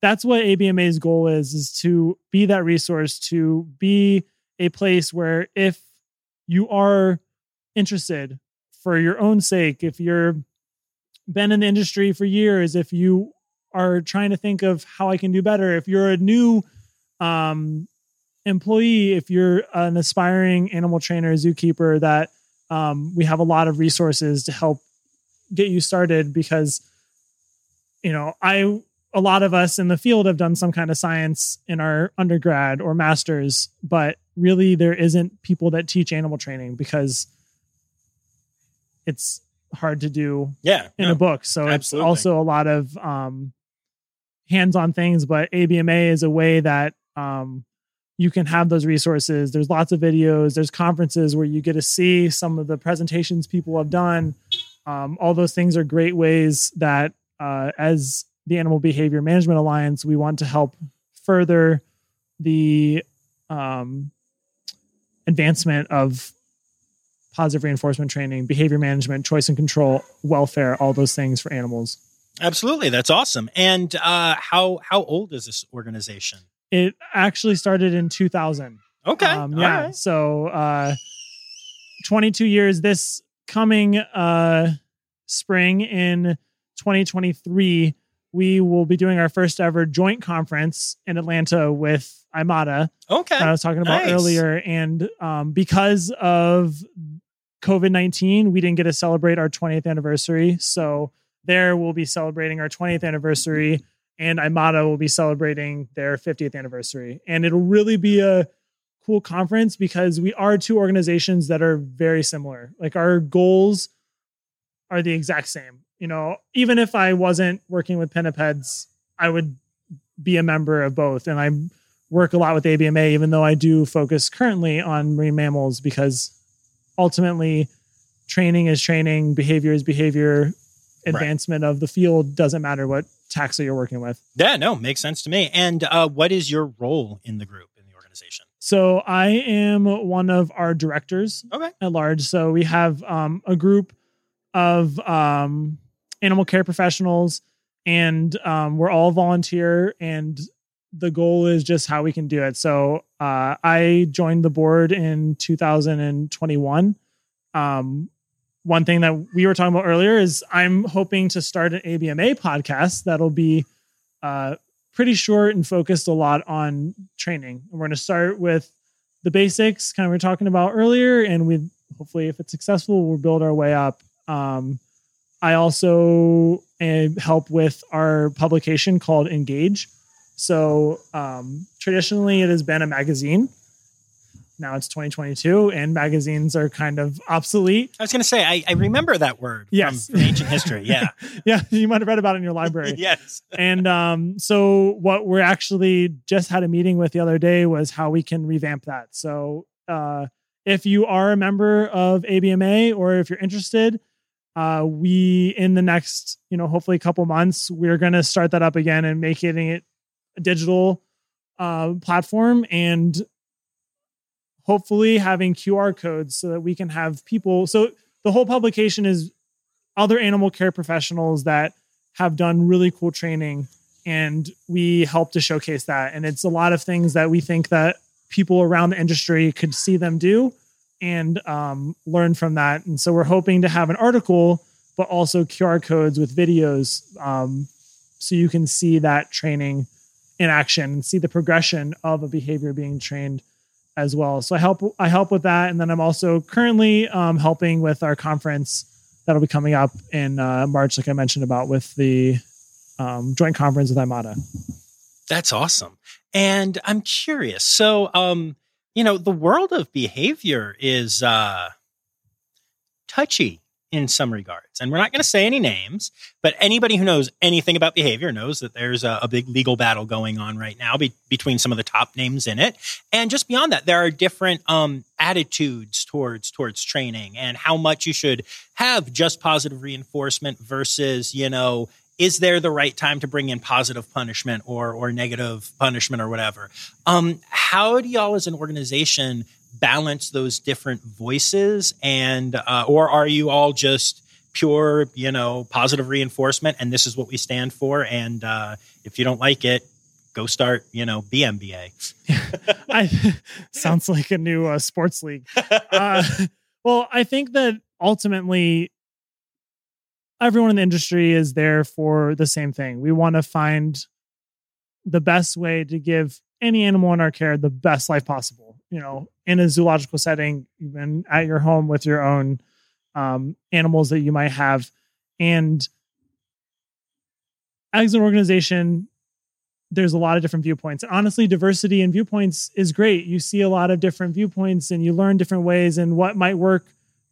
that's what abma's goal is is to be that resource to be a place where if you are interested for your own sake if you're been in the industry for years if you are trying to think of how i can do better if you're a new um employee if you're an aspiring animal trainer zookeeper that um, we have a lot of resources to help get you started because you know i a lot of us in the field have done some kind of science in our undergrad or masters but really there isn't people that teach animal training because it's hard to do Yeah. in no. a book. So absolutely. it's also a lot of um, hands-on things. But ABMA is a way that um, you can have those resources. There's lots of videos. There's conferences where you get to see some of the presentations people have done. Um, all those things are great ways that, uh, as the Animal Behavior Management Alliance, we want to help further the um, advancement of positive reinforcement training, behavior management, choice and control, welfare, all those things for animals. Absolutely. That's awesome. And uh, how how old is this organization? It actually started in 2000. Okay. Um, yeah. right. So, uh, 22 years this coming uh, spring in 2023, we will be doing our first ever joint conference in Atlanta with IMATA. Okay. that I was talking about Nice. earlier. And um, because of COVID 19, we didn't get to celebrate our 20th anniversary. So there we'll be celebrating our 20th anniversary, and Imata will be celebrating their 50th anniversary. And it'll really be a cool conference because we are two organizations that are very similar. Like our goals are the exact same. You know, even if I wasn't working with pinnipeds, I would be a member of both. And I work a lot with ABMA, even though I do focus currently on marine mammals because ultimately training is training, behavior is behavior, advancement of the field doesn't matter what taxa you're working with. Yeah, no, makes sense to me. And uh, what is your role in the group in the organization? So I am one of our directors Okay. at large. So we have um, a group of um, animal care professionals, and um, we're all volunteer. And the goal is just how we can do it. So uh, I joined the board in 2021. Um, one thing that we were talking about earlier is I'm hoping to start an ABMA podcast that'll be uh, pretty short and focused a lot on training. And we're going to start with the basics, kind of we are talking about earlier, and we hopefully, if it's successful, we'll build our way up. Um, I also help with our publication called Engage. So um, traditionally, it has been a magazine. Now it's 2022, and magazines are kind of obsolete. I was going to say, I, I remember that word Yes. from, from ancient history. Yeah. Yeah, you might have read about it in your library. yes. and um, so what we're actually just had a meeting with the other day was how we can revamp that. So uh, if you are a member of ABMA or if you're interested, uh, we in the next, you know, hopefully a couple months, we're going to start that up again and making it a digital uh, platform and hopefully having QR codes so that we can have people. So the whole publication is other animal care professionals that have done really cool training and we help to showcase that and it's a lot of things that we think that people around the industry could see them do and um, learn from that and so we're hoping to have an article but also qr codes with videos um, so you can see that training in action and see the progression of a behavior being trained as well so i help i help with that and then i'm also currently um, helping with our conference that'll be coming up in uh, march like i mentioned about with the um, joint conference with imata That's awesome. And I'm curious. So, um, you know, the world of behavior is uh, touchy in some regards. And we're not going to say any names, but anybody who knows anything about behavior knows that there's a, a big legal battle going on right now be- between some of the top names in it. And just beyond that, there are different um, attitudes towards towards training and how much you should have just positive reinforcement versus, you know, is there the right time to bring in positive punishment or or negative punishment or whatever? Um, how do y'all as an organization balance those different voices, and uh, or are you all just pure, you know, positive reinforcement, and this is what we stand for? And uh, if you don't like it, go start, you know, BMBA. I sounds like a new uh, sports league. Uh, well, I think that ultimately everyone in the industry is there for the same thing. We want to find the best way to give any animal in our care the best life possible. You know, in a zoological setting, even at your home with your own um, animals that you might have, and as an organization, there's a lot of different viewpoints. And honestly, diversity in viewpoints is great. You see a lot of different viewpoints and you learn different ways, and what might work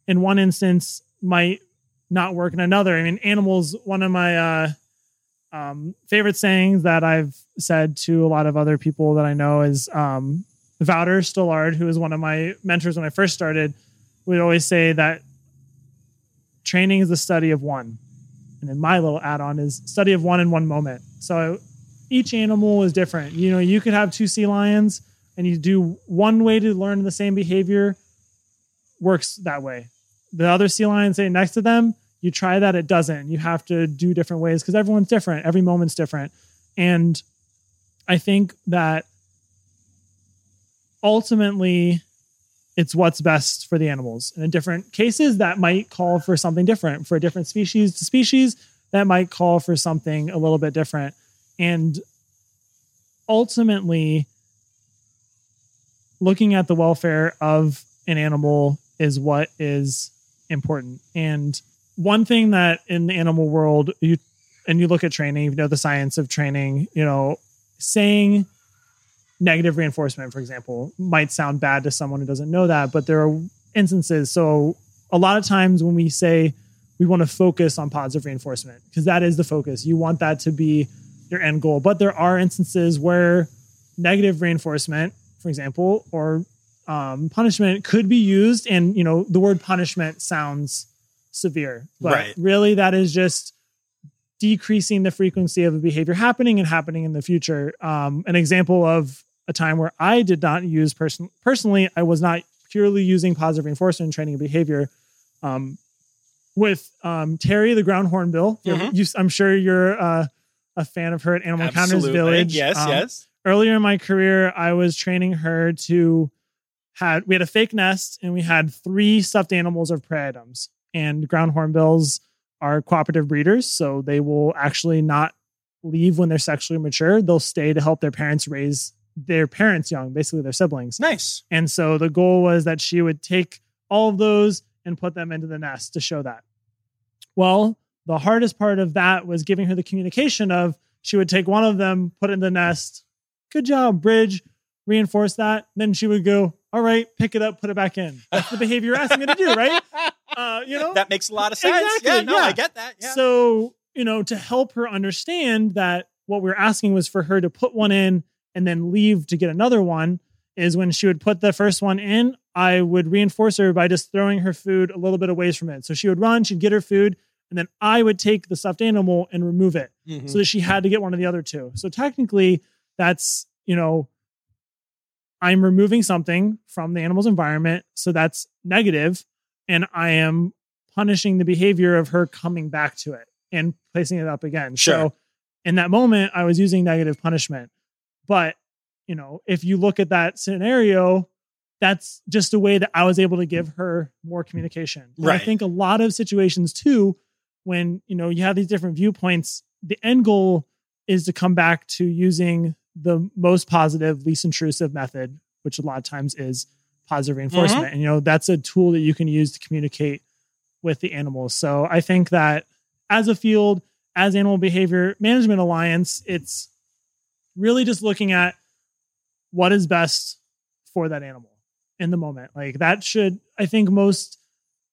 in one instance might not work in another. I mean, animals, one of my uh, um, favorite sayings that I've said to a lot of other people that I know is um, Wouter Stillard, who is one of my mentors when I first started, would always say that training is the study of one. And then my little add on is study of one in one moment. So each animal is different. You know, you could have two sea lions and you do one way to learn the same behavior works that way. The other sea lion sitting next to them, you try that, it doesn't. You have to do different ways because everyone's different. Every moment's different. And I think that ultimately it's what's best for the animals. And in different cases, that might call for something different. For a different species to species, that might call for something a little bit different. And ultimately, looking at the welfare of an animal is what is important. And one thing that in the animal world, you and you look at training, you know the science of training, you know, saying negative reinforcement, for example, might sound bad to someone who doesn't know that, but there are instances. So a lot of times when we say we want to focus on positive reinforcement, because that is the focus. You want that to be your end goal. But there are instances where negative reinforcement, for example, or um, punishment could be used. And, you know, the word punishment sounds severe, but Right. really that is just decreasing the frequency of a behavior happening and happening in the future. Um, an example of a time where I did not use person personally, I was not purely using positive reinforcement in training a behavior. Um, with um, Terry, the ground hornbill, Mhm. you, I'm sure you're uh, a fan of her at Animal Encounters Village. Yes, Um, yes. earlier in my career, I was training her to had we had a fake nest and we had three stuffed animals of prey items. And ground hornbills are cooperative breeders, so they will actually not leave when they're sexually mature. They'll stay to help their parents raise their parents young, basically their siblings. Nice. And so the goal was that she would take all of those and put them into the nest to show that. Well, the hardest part of that was giving her the communication of she would take one of them, put it in the nest. Good job, Bridge. Reinforce that. Then she would go, all right, pick it up, put it back in. That's the behavior you're asking me to do, right? Uh, you know, that makes a lot of sense. Exactly, yeah, no, yeah. I get that. Yeah. So, you know, to help her understand that what we are asking was for her to put one in and then leave to get another one, is when she would put the first one in, I would reinforce her by just throwing her food a little bit away from it. So she would run, she'd get her food, and then I would take the stuffed animal and remove it Mhm. so that she had to get one of the other two. So technically, that's, you know, I'm removing something from the animal's environment. So that's negative, And I am punishing the behavior of her coming back to it and placing it up again. Sure. So in that moment, I was using negative punishment. But, you know, if you look at that scenario, that's just a way that I was able to give her more communication. And Right. I think a lot of situations too, when you know you have these different viewpoints, the end goal is to come back to using the most positive, least intrusive method, which a lot of times is positive reinforcement. Mm-hmm. And you know, that's a tool that you can use to communicate with the animals. So I think that as a field, as Animal Behavior Management Alliance, it's really just looking at what is best for that animal in the moment. Like that should, I think most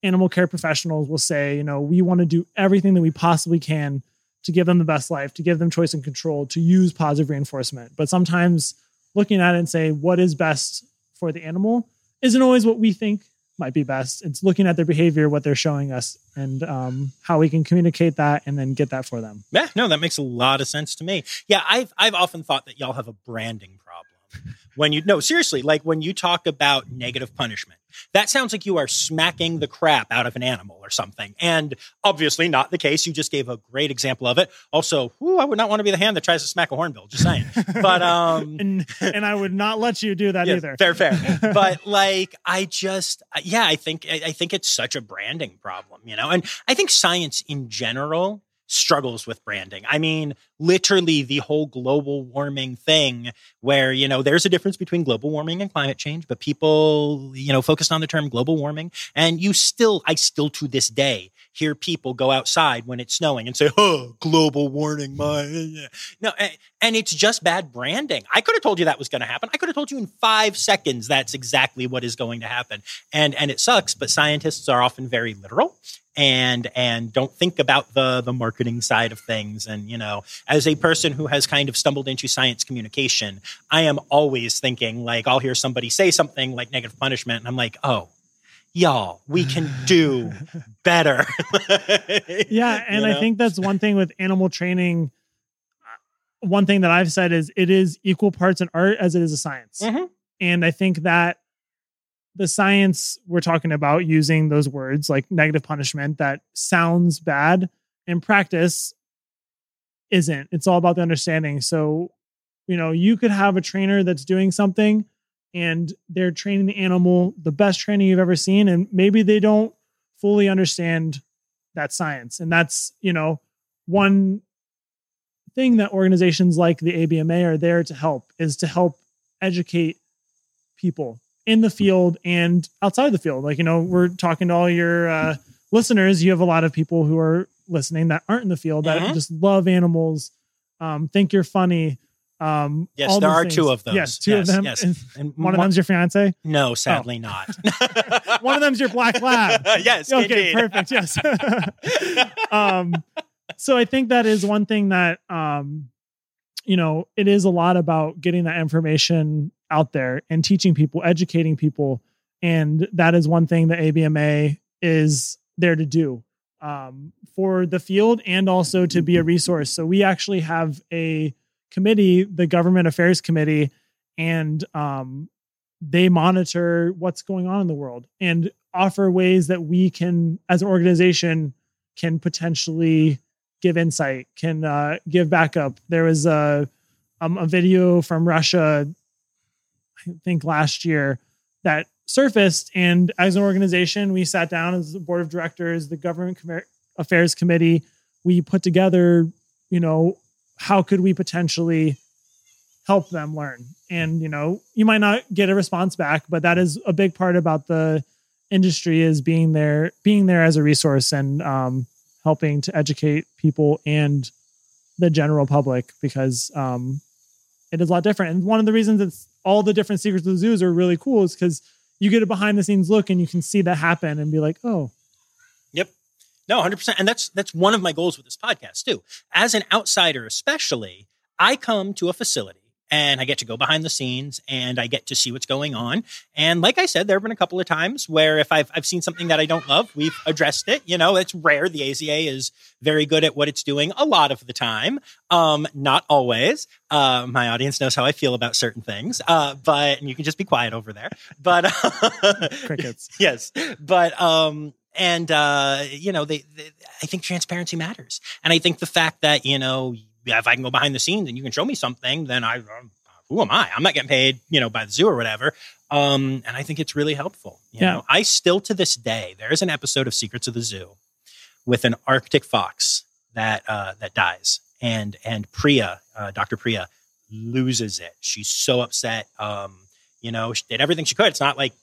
animal care professionals will say, you know, we want to do everything that we possibly can to give them the best life, to give them choice and control, to use positive reinforcement. But sometimes looking at it and say what is best for the animal isn't always what we think might be best. It's looking at their behavior, what they're showing us, and um, how we can communicate that and then get that for them. Yeah, no, that makes a lot of sense to me. Yeah, I've I've often thought that y'all have a branding problem. When you no, seriously, like when you talk about negative punishment, that sounds like you are smacking the crap out of an animal or something. And obviously not the case. You just gave a great example of it. Also, whew, I would not want to be the hand that tries to smack a hornbill, just saying. But um And and I would not let you do that yeah, either. Fair, fair. but like, I just, yeah, I think, I I think it's such a branding problem, you know? And I think science in general struggles with branding. I mean, literally the whole global warming thing where, you know, there's a difference between global warming and climate change, but people, you know, focused on the term global warming. And you still, I still to this day hear people go outside when it's snowing and say, oh, global warming, my. No, and it's just bad branding. I could have told you that was going to happen. I could have told you in five seconds that's exactly what is going to happen. And and it sucks, but scientists are often very literal and and don't think about the the marketing side of things. And you know, as a person who has kind of stumbled into science communication, I am always thinking like I'll hear somebody say something like negative punishment, and I'm like, oh. Y'all, we can do better. yeah and You i think that's one thing with animal training. Uh, one thing that i've said is it is equal parts an art as it is a science. Mhm. and i think that the science we're talking about using those words like negative punishment that sounds bad in practice isn't. It's all about the understanding. So you know you could have a trainer that's doing something and they're training the animal the best training you've ever seen and maybe they don't fully understand that science. And that's you know one thing that organizations like the abma are there to help is to help educate people in the field and outside the field. Like you know we're talking to all your uh, listeners. You have a lot of people who are listening that aren't in the field that Mhm. just love animals um, think you're funny um, Yes, there are things. two of those. yes two Yes, of them yes. And And one of them's your fiance No, sadly not. one of them's your black lab yes. okay indeed. perfect yes um so i think that is one thing that um you know it is a lot about getting that information out there and teaching people educating people and that is one thing that abma is there to do um, for the field and also to be a resource so we actually have a committee the government affairs committee and um, they monitor what's going on in the world and offer ways that we can as an organization can potentially give insight can uh, give backup. There was a, um, a video from russia i think last year that surfaced and as an organization we sat down as the board of directors the government affairs committee we put together you know how could we potentially help them learn and you know you might not get a response back but that is a big part about the industry is being there being there as a resource and um, helping to educate people and the general public because um, it is a lot different. And one of the reasons it's all the different secrets of the zoos are really cool is because you get a behind the scenes look and you can see that happen and be like, oh. No, 100%. And that's that's one of my goals with this podcast too. As an outsider especially, I come to a facility and I get to go behind the scenes and I get to see what's going on. And like I said, there have been a couple of times where if I've I've seen something that I don't love, we've addressed it. You know, it's rare. The AZA is very good at what it's doing a lot of the time. Um, not always. Uh, my audience knows how I feel about certain things. Uh, but and you can just be quiet over there. But crickets. yes. But um and uh, you know, they, they, I think transparency matters, and I think the fact that you know, if I can go behind the scenes and you can show me something, then I, um, who am I? I'm not getting paid, you know, by the zoo or whatever. Um, and I think it's really helpful. You Yeah. know, I still to this day, there is an episode of Secrets of the Zoo with an Arctic fox that uh, that dies, and and Priya, uh, Dr. Priya, loses it. She's so upset. Um, you know, she did everything she could. It's not like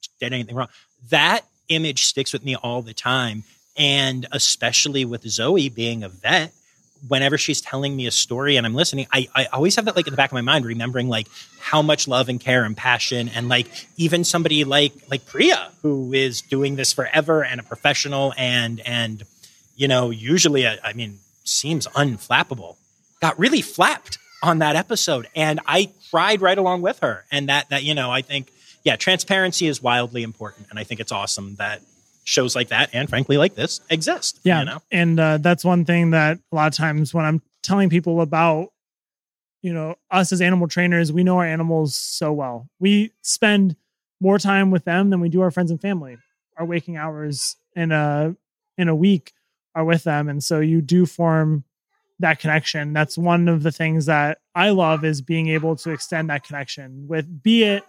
she did anything wrong. That image sticks with me all the time. And especially with Zoe being a vet, whenever she's telling me a story and I'm listening, I, I always have that like in the back of my mind, remembering like how much love and care and passion and like even somebody like like Priya, who is doing this forever and a professional and and you know, usually I, I mean, seems unflappable, got really flapped on that episode. And I cried right along with her. And that that, you know, I think yeah, transparency is wildly important, and I think it's awesome that shows like that and frankly like this exist. Yeah. you know, And uh, that's one thing that a lot of times when I'm telling people about, you know, us as animal trainers, we know our animals so well. We spend more time with them than we do our friends and family. Our waking hours in a in a week are with them, and so you do form that connection. That's one of the things that I love is being able to extend that connection with, be it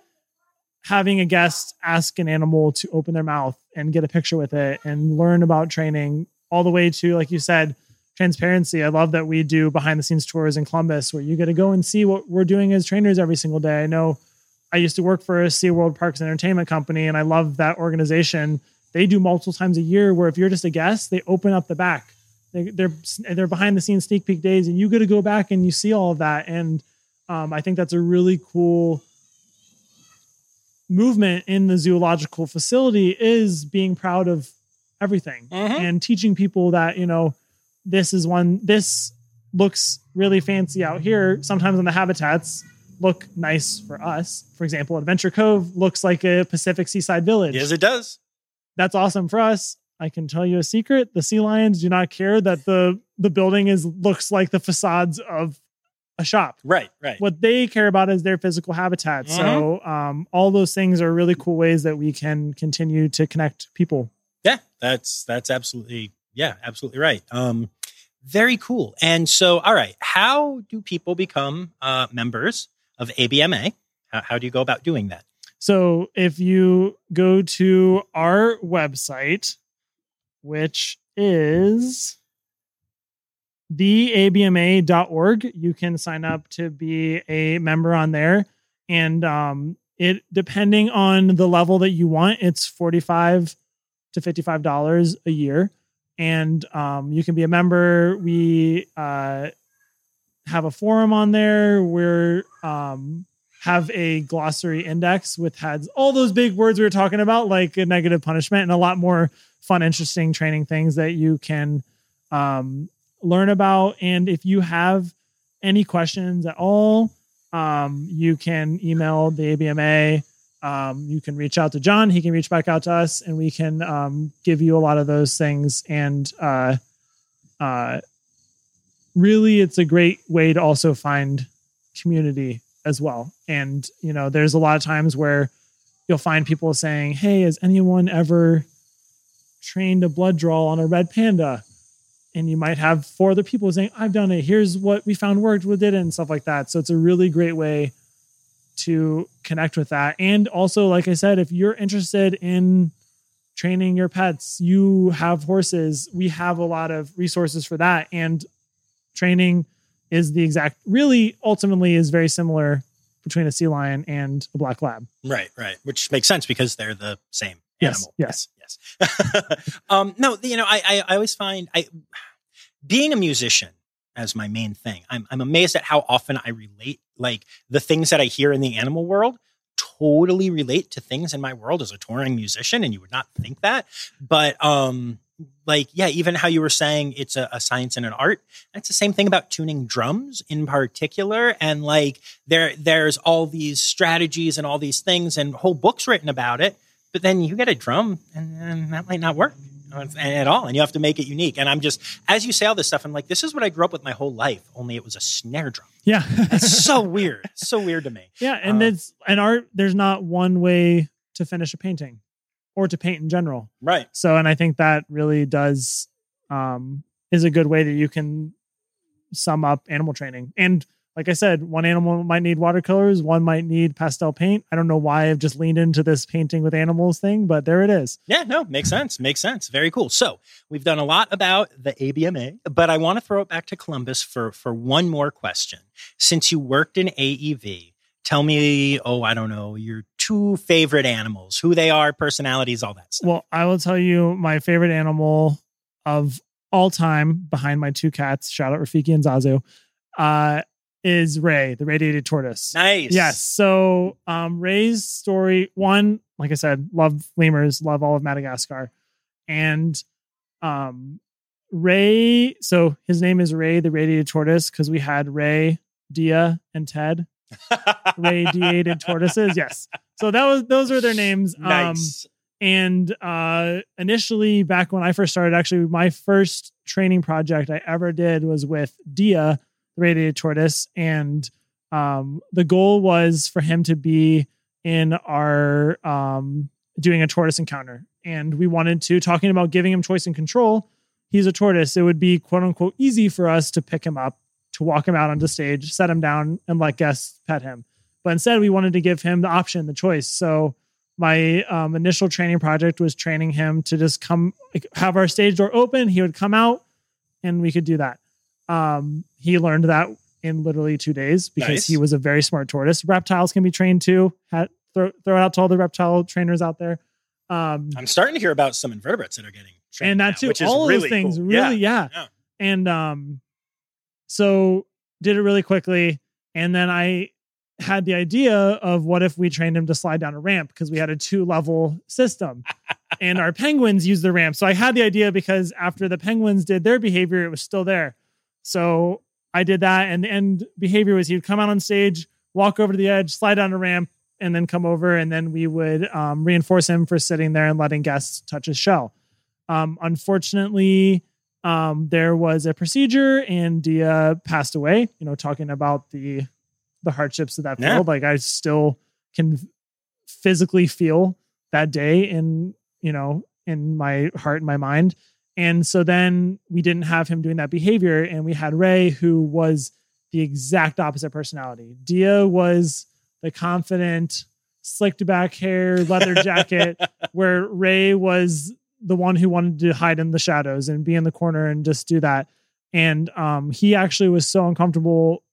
having a guest ask an animal to open their mouth and get a picture with it and learn about training all the way to like you said transparency. I love that we do behind the scenes tours in columbus where you get to go and see what we're doing as trainers every single day. I know i used to work for a seaworld parks and entertainment company and i love that organization. They do multiple times a year where if you're just a guest they open up the back. They, they're they're behind the scenes sneak peek days and you get to go back and you see all of that. And um, i think that's a really cool movement in the zoological facility is being proud of everything Mhm. and teaching people that you know this is one this looks really fancy out here sometimes on the habitats look nice for us for example adventure cove looks like a pacific seaside village yes, it does. that's awesome for us i can tell you a secret the sea lions do not care that the the building is looks like the facades of a shop Right, right. what they care about is their physical habitat. So um, all those things are really cool ways that we can continue to connect people. Yeah, that's that's absolutely yeah, absolutely right. Um, very cool. And so, all right, how do people become uh, members of ABMA? How, how do you go about doing that? So if you go to our website, which is theabma.org, you can sign up to be a member on there. And um, it depending on the level that you want, it's 45 to $55 a year. And um, you can be a member. We uh, have a forum on there. We're um, have a glossary index with has all those big words we were talking about, like a negative punishment, and a lot more fun, interesting training things that you can um, learn about. And if you have any questions at all, um, you can email the ABMA. Um, you can reach out to John. He can reach back out to us, and we can um, give you a lot of those things. And uh, uh, really, it's a great way to also find community as well. And you know, there's a lot of times where you'll find people saying, "Hey, has anyone ever trained a blood draw on a red panda?" And you might have four other people saying, "I've done it. Here's what we found worked with it," and stuff like that. So it's a really great way to connect with that. And also, like I said, if you're interested in training your pets, you have horses, we have a lot of resources for that. And training is the exact, really, ultimately, is very similar between a sea lion and a black lab. Right, right. Which makes sense because they're the same Yes, animal. yes. um, no, you know, I, I I always find I being a musician as my main thing. I'm I'm amazed at how often I relate like the things that I hear in the animal world totally relate to things in my world as a touring musician and you would not think that but um like yeah even how you were saying it's a, a science and an art that's the same thing about tuning drums in particular and like there there's all these strategies and all these things and whole books written about it but then you get a drum and, and that might not work at all and you have to make it unique and i'm just as you say all this stuff i'm like this is what i grew up with my whole life only it was a snare drum Yeah. that's so weird It's so weird to me yeah. And Uh, it's an art, there's not one way to finish a painting or to paint in general. right So, and I think that really does, um, is a good way that you can sum up animal training. And like I said, one animal might need watercolors, one might need pastel paint. I don't know why I've just leaned into this painting with animals thing, but there it is. Yeah, no, makes sense. Makes sense. Very cool. So we've done a lot about the ABMA, but I want to throw it back to Columbus for for one more question. Since you worked in AEV, tell me, oh, I don't know, your two favorite animals, who they are, personalities, all that stuff. Well, I will tell you my favorite animal of all time behind my two cats, shout out Rafiki and Zazu, uh, is Ray, the radiated tortoise. nice. Yes. So um Ray's story, one, like I said, love lemurs, love all of Madagascar. And um Ray, so his name is Ray the radiated tortoise because we had Ray, Dia, and Ted, radiated tortoises. Yes. So that was those are their names. Um nice. and uh initially back when I first started, actually my first training project I ever did was with Dia, radiated tortoise. And um the goal was for him to be in our um doing a tortoise encounter. And we wanted to talking about giving him choice and control. He's a tortoise. It would be quote unquote easy for us to pick him up, to walk him out onto stage, set him down, and let guests pet him. But instead, we wanted to give him the option, the choice. So my um, initial training project was training him to just come have our stage door open he would come out and we could do that um, he learned that in literally two days because Nice. he was a very smart tortoise. Reptiles can be trained too. Had, throw, throw it out to all the reptile trainers out there. Um, I'm starting to hear about some invertebrates that are getting trained and that now, too. which is all really those things cool. really yeah. Yeah. and um so did it really quickly. And then i had the idea of what if we trained him to slide down a ramp because we had a two level system. And our penguins use the ramp. So i had the idea because after the penguins did their behavior it was still there so i did that and the end behavior was he would come out on stage walk over to the edge slide down a ramp and then come over and then we would um, reinforce him for sitting there and letting guests touch his shell um, unfortunately, um, there was a procedure and Dia passed away. You know, talking about the the hardships of that Yeah. field. Like I still can physically feel that day in you know in my heart and my mind. And so then we didn't have him doing that behavior, and we had Ray, who was the exact opposite personality. Dia was the confident, slicked back hair, leather jacket, where Ray was the one who wanted to hide in the shadows and be in the corner and just do that. And um, he actually was so uncomfortable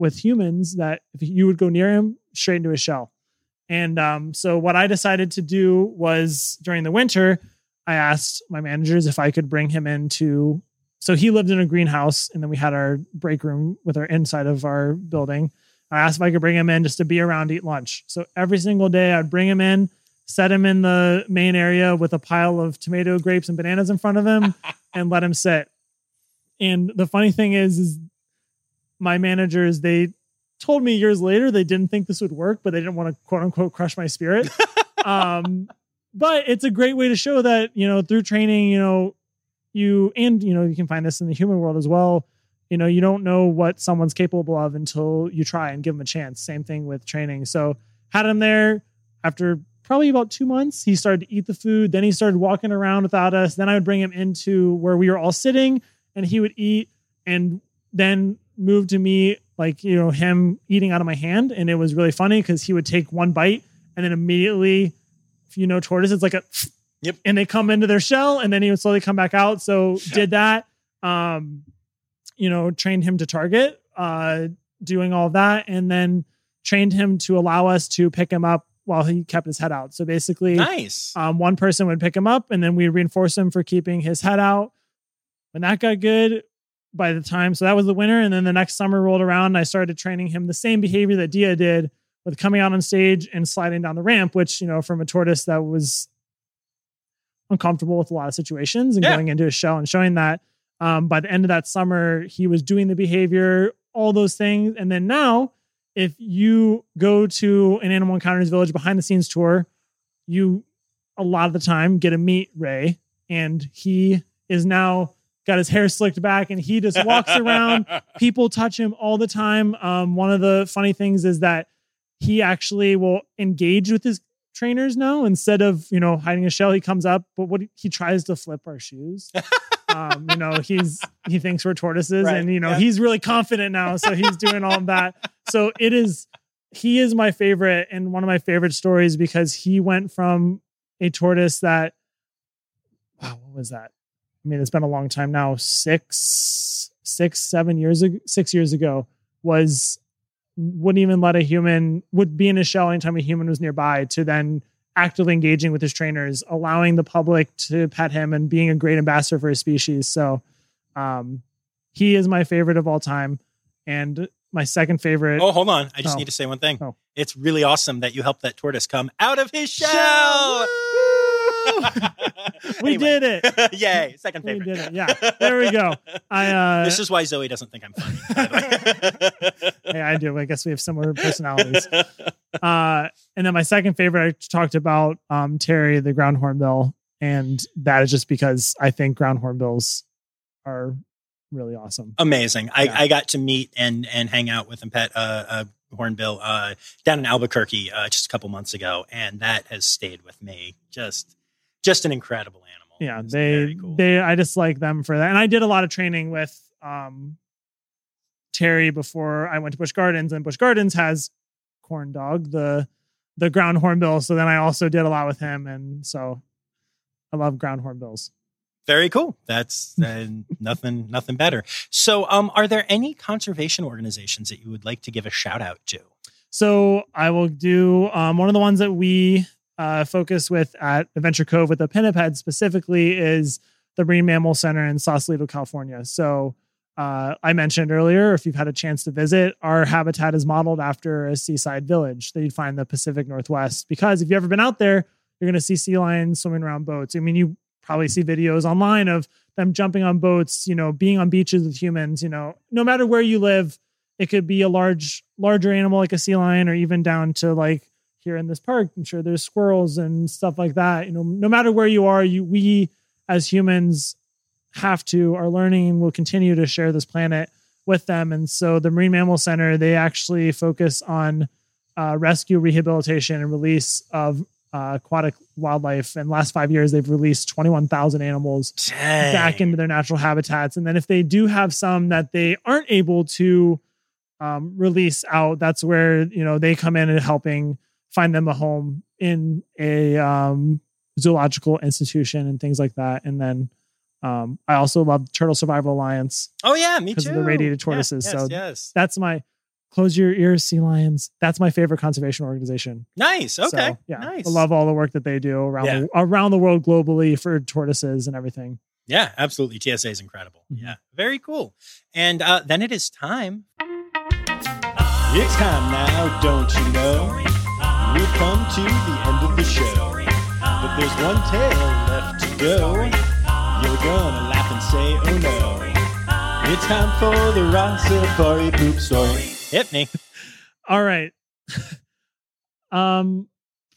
with humans that if you would go near him, straight into his shell. And um, so what I decided to do was during the winter, I asked my managers if I could bring him into. So he lived in a greenhouse, and then we had our break room with our inside of our building. I asked if I could bring him in just to be around, eat lunch. So every single day, I'd bring him in, set him in the main area with a pile of tomato, grapes, and bananas in front of him, and let him sit. And the funny thing is, is my managers they told me years later they didn't think this would work, but they didn't want to quote unquote crush my spirit. um, but it's a great way to show that you know through training, you know, you and you know you can find this in the human world as well. You know, you don't know what someone's capable of until you try and give them a chance. Same thing with training. So had him there after probably about two months. He started to eat the food. Then he started walking around without us. Then I would bring him into where we were all sitting and he would eat and then move to me like, you know, him eating out of my hand. And it was really funny because he would take one bite and then immediately, if you know tortoise, it's like a Yep. and they come into their shell and then he would slowly come back out. So Yeah. did that. Um, you know, trained him to target, uh, doing all that, and then trained him to allow us to pick him up while he kept his head out. So basically, Nice. um, one person would pick him up and then we'd reinforce him for keeping his head out. When that got good, by the time, so that was the winter. And then the next summer rolled around I started training him the same behavior that Dia did with coming out on stage and sliding down the ramp, which, you know, from a tortoise that was uncomfortable with a lot of situations and Yeah. going into a shell and showing that um, by the end of that summer, he was doing the behavior, all those things. And then now, if you go to an Animal Encounters Village behind the scenes tour, you a lot of the time get to meet Ray, and he is now got his hair slicked back and he just walks around. People touch him all the time. Um, one of the funny things is that he actually will engage with his trainers now instead of you know hiding a shell. He comes up, but what he- tries to flip our shoes. um, you know, he's he thinks we're tortoises, Right, and you know yeah. he's really confident now, so he's doing all of that. So it is he is my favorite and one of my favorite stories because he went from a tortoise that wow, what was that? I mean, it's been a long time now. Six, six, seven years ago, six years ago, was wouldn't even let a human would be in a shell anytime a human was nearby. To then actively engaging with his trainers, allowing the public to pet him, and being a great ambassador for his species. So, um, he is my favorite of all time, and my second favorite. Oh, hold on. I just Oh. need to say one thing. Oh. It's really awesome that you helped that tortoise come out of his shell. Shell! we Anyway. did it. Yay. Second We favorite. did it. Yeah, there we go. I uh, this is why Zoe doesn't think I'm funny. by the way. hey, I do. I guess we have similar personalities. Uh, and then my second favorite, I talked about um, Terry, the ground hornbill, and that is just because I think ground hornbills are really awesome. Amazing. I, Yeah. I got to meet and and hang out with and pet uh, uh, hornbill uh, down in Albuquerque uh, just a couple months ago, and that has stayed with me. Just just an incredible animal. Yeah, It's they cool. they I just like them for that. And I did a lot of training with um, Terry before I went to Busch Gardens, and Busch Gardens has corn dog, the the ground hornbill. So then I also did a lot with him, and so I love ground hornbills. Very cool. That's uh, nothing nothing better. So, um, are there any conservation organizations that you would like to give a shout out to? So I will do um, one of the ones that we uh, focus with at Adventure Cove with the pinniped specifically is the Marine Mammal Center in Sausalito, California. So uh, I mentioned earlier, if you've had a chance to visit, our habitat is modeled after a seaside village that you'd find in the Pacific Northwest. Because if you've ever been out there, you're going to see sea lions swimming around boats. I mean, you probably see videos online of them jumping on boats, you know, being on beaches with humans, you know, no matter where you live, it could be a large larger animal like a sea lion or even down to like here in this park i'm sure there's squirrels and stuff like that you know no matter where you are you we as humans have to are learning and will continue to share this planet with them and so the marine mammal center they actually focus on uh, rescue rehabilitation and release of uh, aquatic wildlife and last five years they've released 21000 animals Dang. back into their natural habitats. And then if they do have some that they aren't able to um, release out, that's where you know they come in and helping find them a home in a um, zoological institution and things like that. And then um, I also love Turtle Survival Alliance. Oh yeah, me 'Cause too. of the radiated Yeah, tortoises, yes, so- yes, That's my close your ears, sea lions. That's my favorite conservation organization. nice. Okay, So, yeah, nice. I love all the work that they do around Yeah. the, around the world globally for tortoises and everything. Yeah, absolutely. TSA is incredible. Mhm. Yeah, very cool. And uh, then it is time. It's time now, don't you know? We've come to the end of the show. But there's one tale left to go. You're gonna laugh and say, oh no. It's time for the Rossafari poop story. Hit me. All right. um,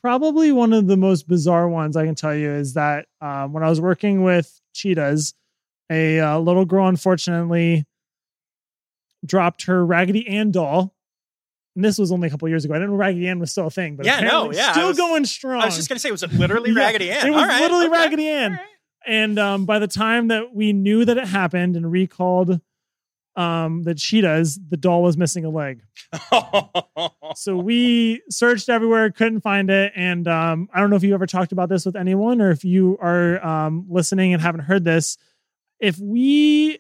probably one of the most bizarre ones I can tell you is that um, when I was working with cheetahs, a uh, little girl unfortunately dropped her Raggedy Ann doll. And this was only a couple years ago. I didn't know Raggedy Ann was still a thing, but Yeah, no, yeah, still was- going strong. I was just gonna say, it was it literally Yeah, Raggedy Ann? it was right, literally okay. Raggedy Ann. Right. And um, by the time that we knew that it happened and recalled um, the cheetahs, the doll was missing a leg. So we searched everywhere, couldn't find it. And um, I don't know if you ever talked about this with anyone or if you are um, listening and haven't heard this. If we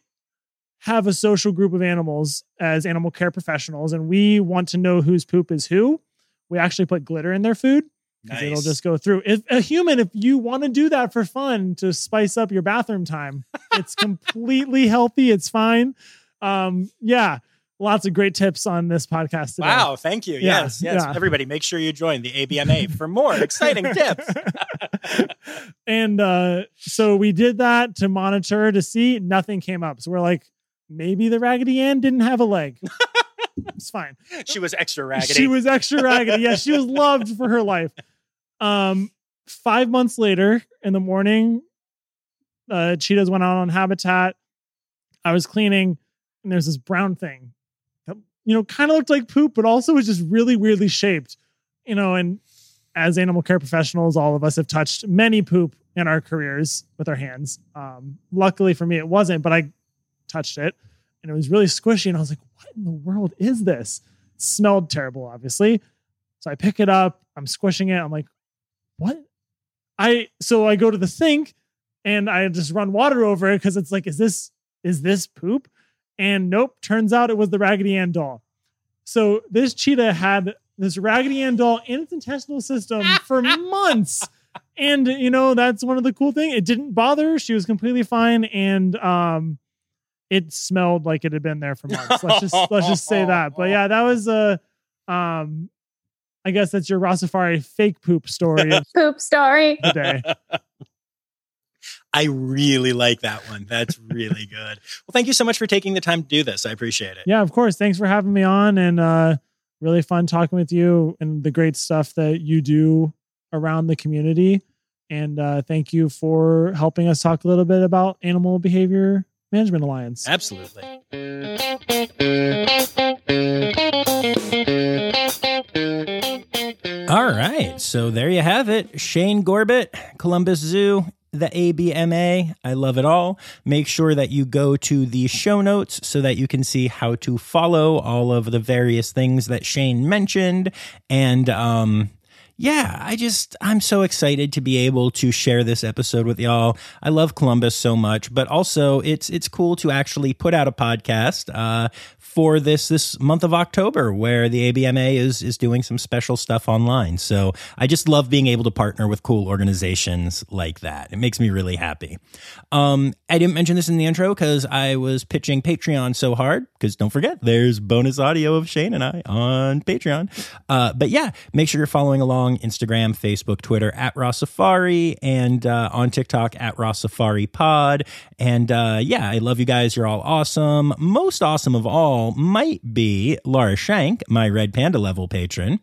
have a social group of animals as animal care professionals and we want to know whose poop is who, we actually put glitter in their food. 'cause It'll just go through. If a human, if you want to do that for fun to spice up your bathroom time, it's completely healthy. It's fine. Um, yeah, lots of great tips on this podcast today. Wow, thank you. Yeah, yes, yes. yeah. Everybody, make sure you join the ABMA for more exciting tips. and uh, so we did that to monitor to see nothing came up. So we're like, maybe the Raggedy Ann didn't have a leg. it's fine. She was extra raggedy. She was extra raggedy. Yeah, she was loved for her life. Um, five months later in the morning, uh, cheetahs went out on habitat. I was cleaning, and there's this brown thing that you know kind of looked like poop, but also was just really weirdly shaped. You know, and as animal care professionals, all of us have touched many poop in our careers with our hands. Um, luckily for me, it wasn't, but I touched it and it was really squishy. And I was like, what in the world is this? It smelled terrible, obviously. So I pick it up, I'm squishing it. I'm like, what? I so I go to the sink and I just run water over it because it's like, is this is this poop? And nope, turns out it was the Raggedy Ann doll. So this cheetah had this Raggedy Ann doll in its intestinal system for months. And you know, that's one of the cool things. It didn't bother her. She was completely fine. And um it smelled like it had been there for months. Let's just let's just say that. But yeah, that was a um I guess that's your Rossafari fake poop story Poop story. the day. I really like that one. That's really good. Well, thank you so much for taking the time to do this. I appreciate it. Yeah, of course. Thanks for having me on and uh really fun talking with you and the great stuff that you do around the community. And uh thank you for helping us talk a little bit about Animal Behavior Management Alliance. Absolutely. All right. So there you have it. Shane Gorbett, Columbus Zoo, the ABMA. I love it all. Make sure that you go to the show notes so that you can see how to follow all of the various things that Shane mentioned. And, um, yeah, I just I'm so excited to be able to share this episode with y'all. I love Columbus so much, but also it's it's cool to actually put out a podcast uh, for this this month of October, where the ABMA is is doing some special stuff online. So I just love being able to partner with cool organizations like that. It makes me really happy. Um, I didn't mention this in the intro because I was pitching Patreon so hard. Because don't forget, there's bonus audio of Shane and I on Patreon. Uh, but yeah, make sure you're following along Instagram, Facebook, Twitter at Rossafari, and uh, on TikTok at Rossafari Pod. And uh, yeah, I love you guys. You're all awesome. Most awesome of all might be Laura Shank, my Red Panda level patron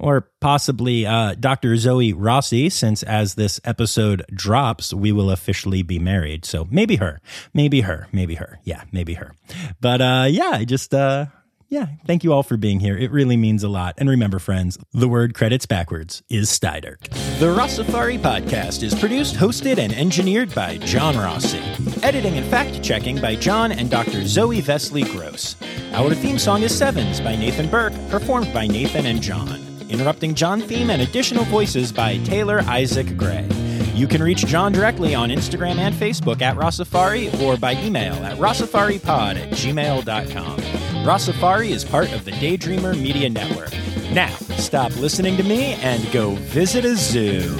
or possibly uh, Dr. Zoe Rossi, since as this episode drops, we will officially be married. So maybe her, maybe her, maybe her. Yeah, maybe her. But uh, yeah, I just, uh, yeah, thank you all for being here. It really means a lot. And remember, friends, the word credits backwards is Steiderk. The Rossafari podcast is produced, hosted, and engineered by John Rossi. Editing and fact checking by John and Dr. Zoe Vesley Gross. Our theme song is Sevens by Nathan Burke, performed by Nathan and John. Interrupting John theme and additional voices by Taylor Isaac Gray. You can reach John directly on Instagram and Facebook at Rossafari or by email at rossafaripod at gmail.com. Rossafari is part of the Daydreamer Media Network. Now, stop listening to me and go visit a zoo.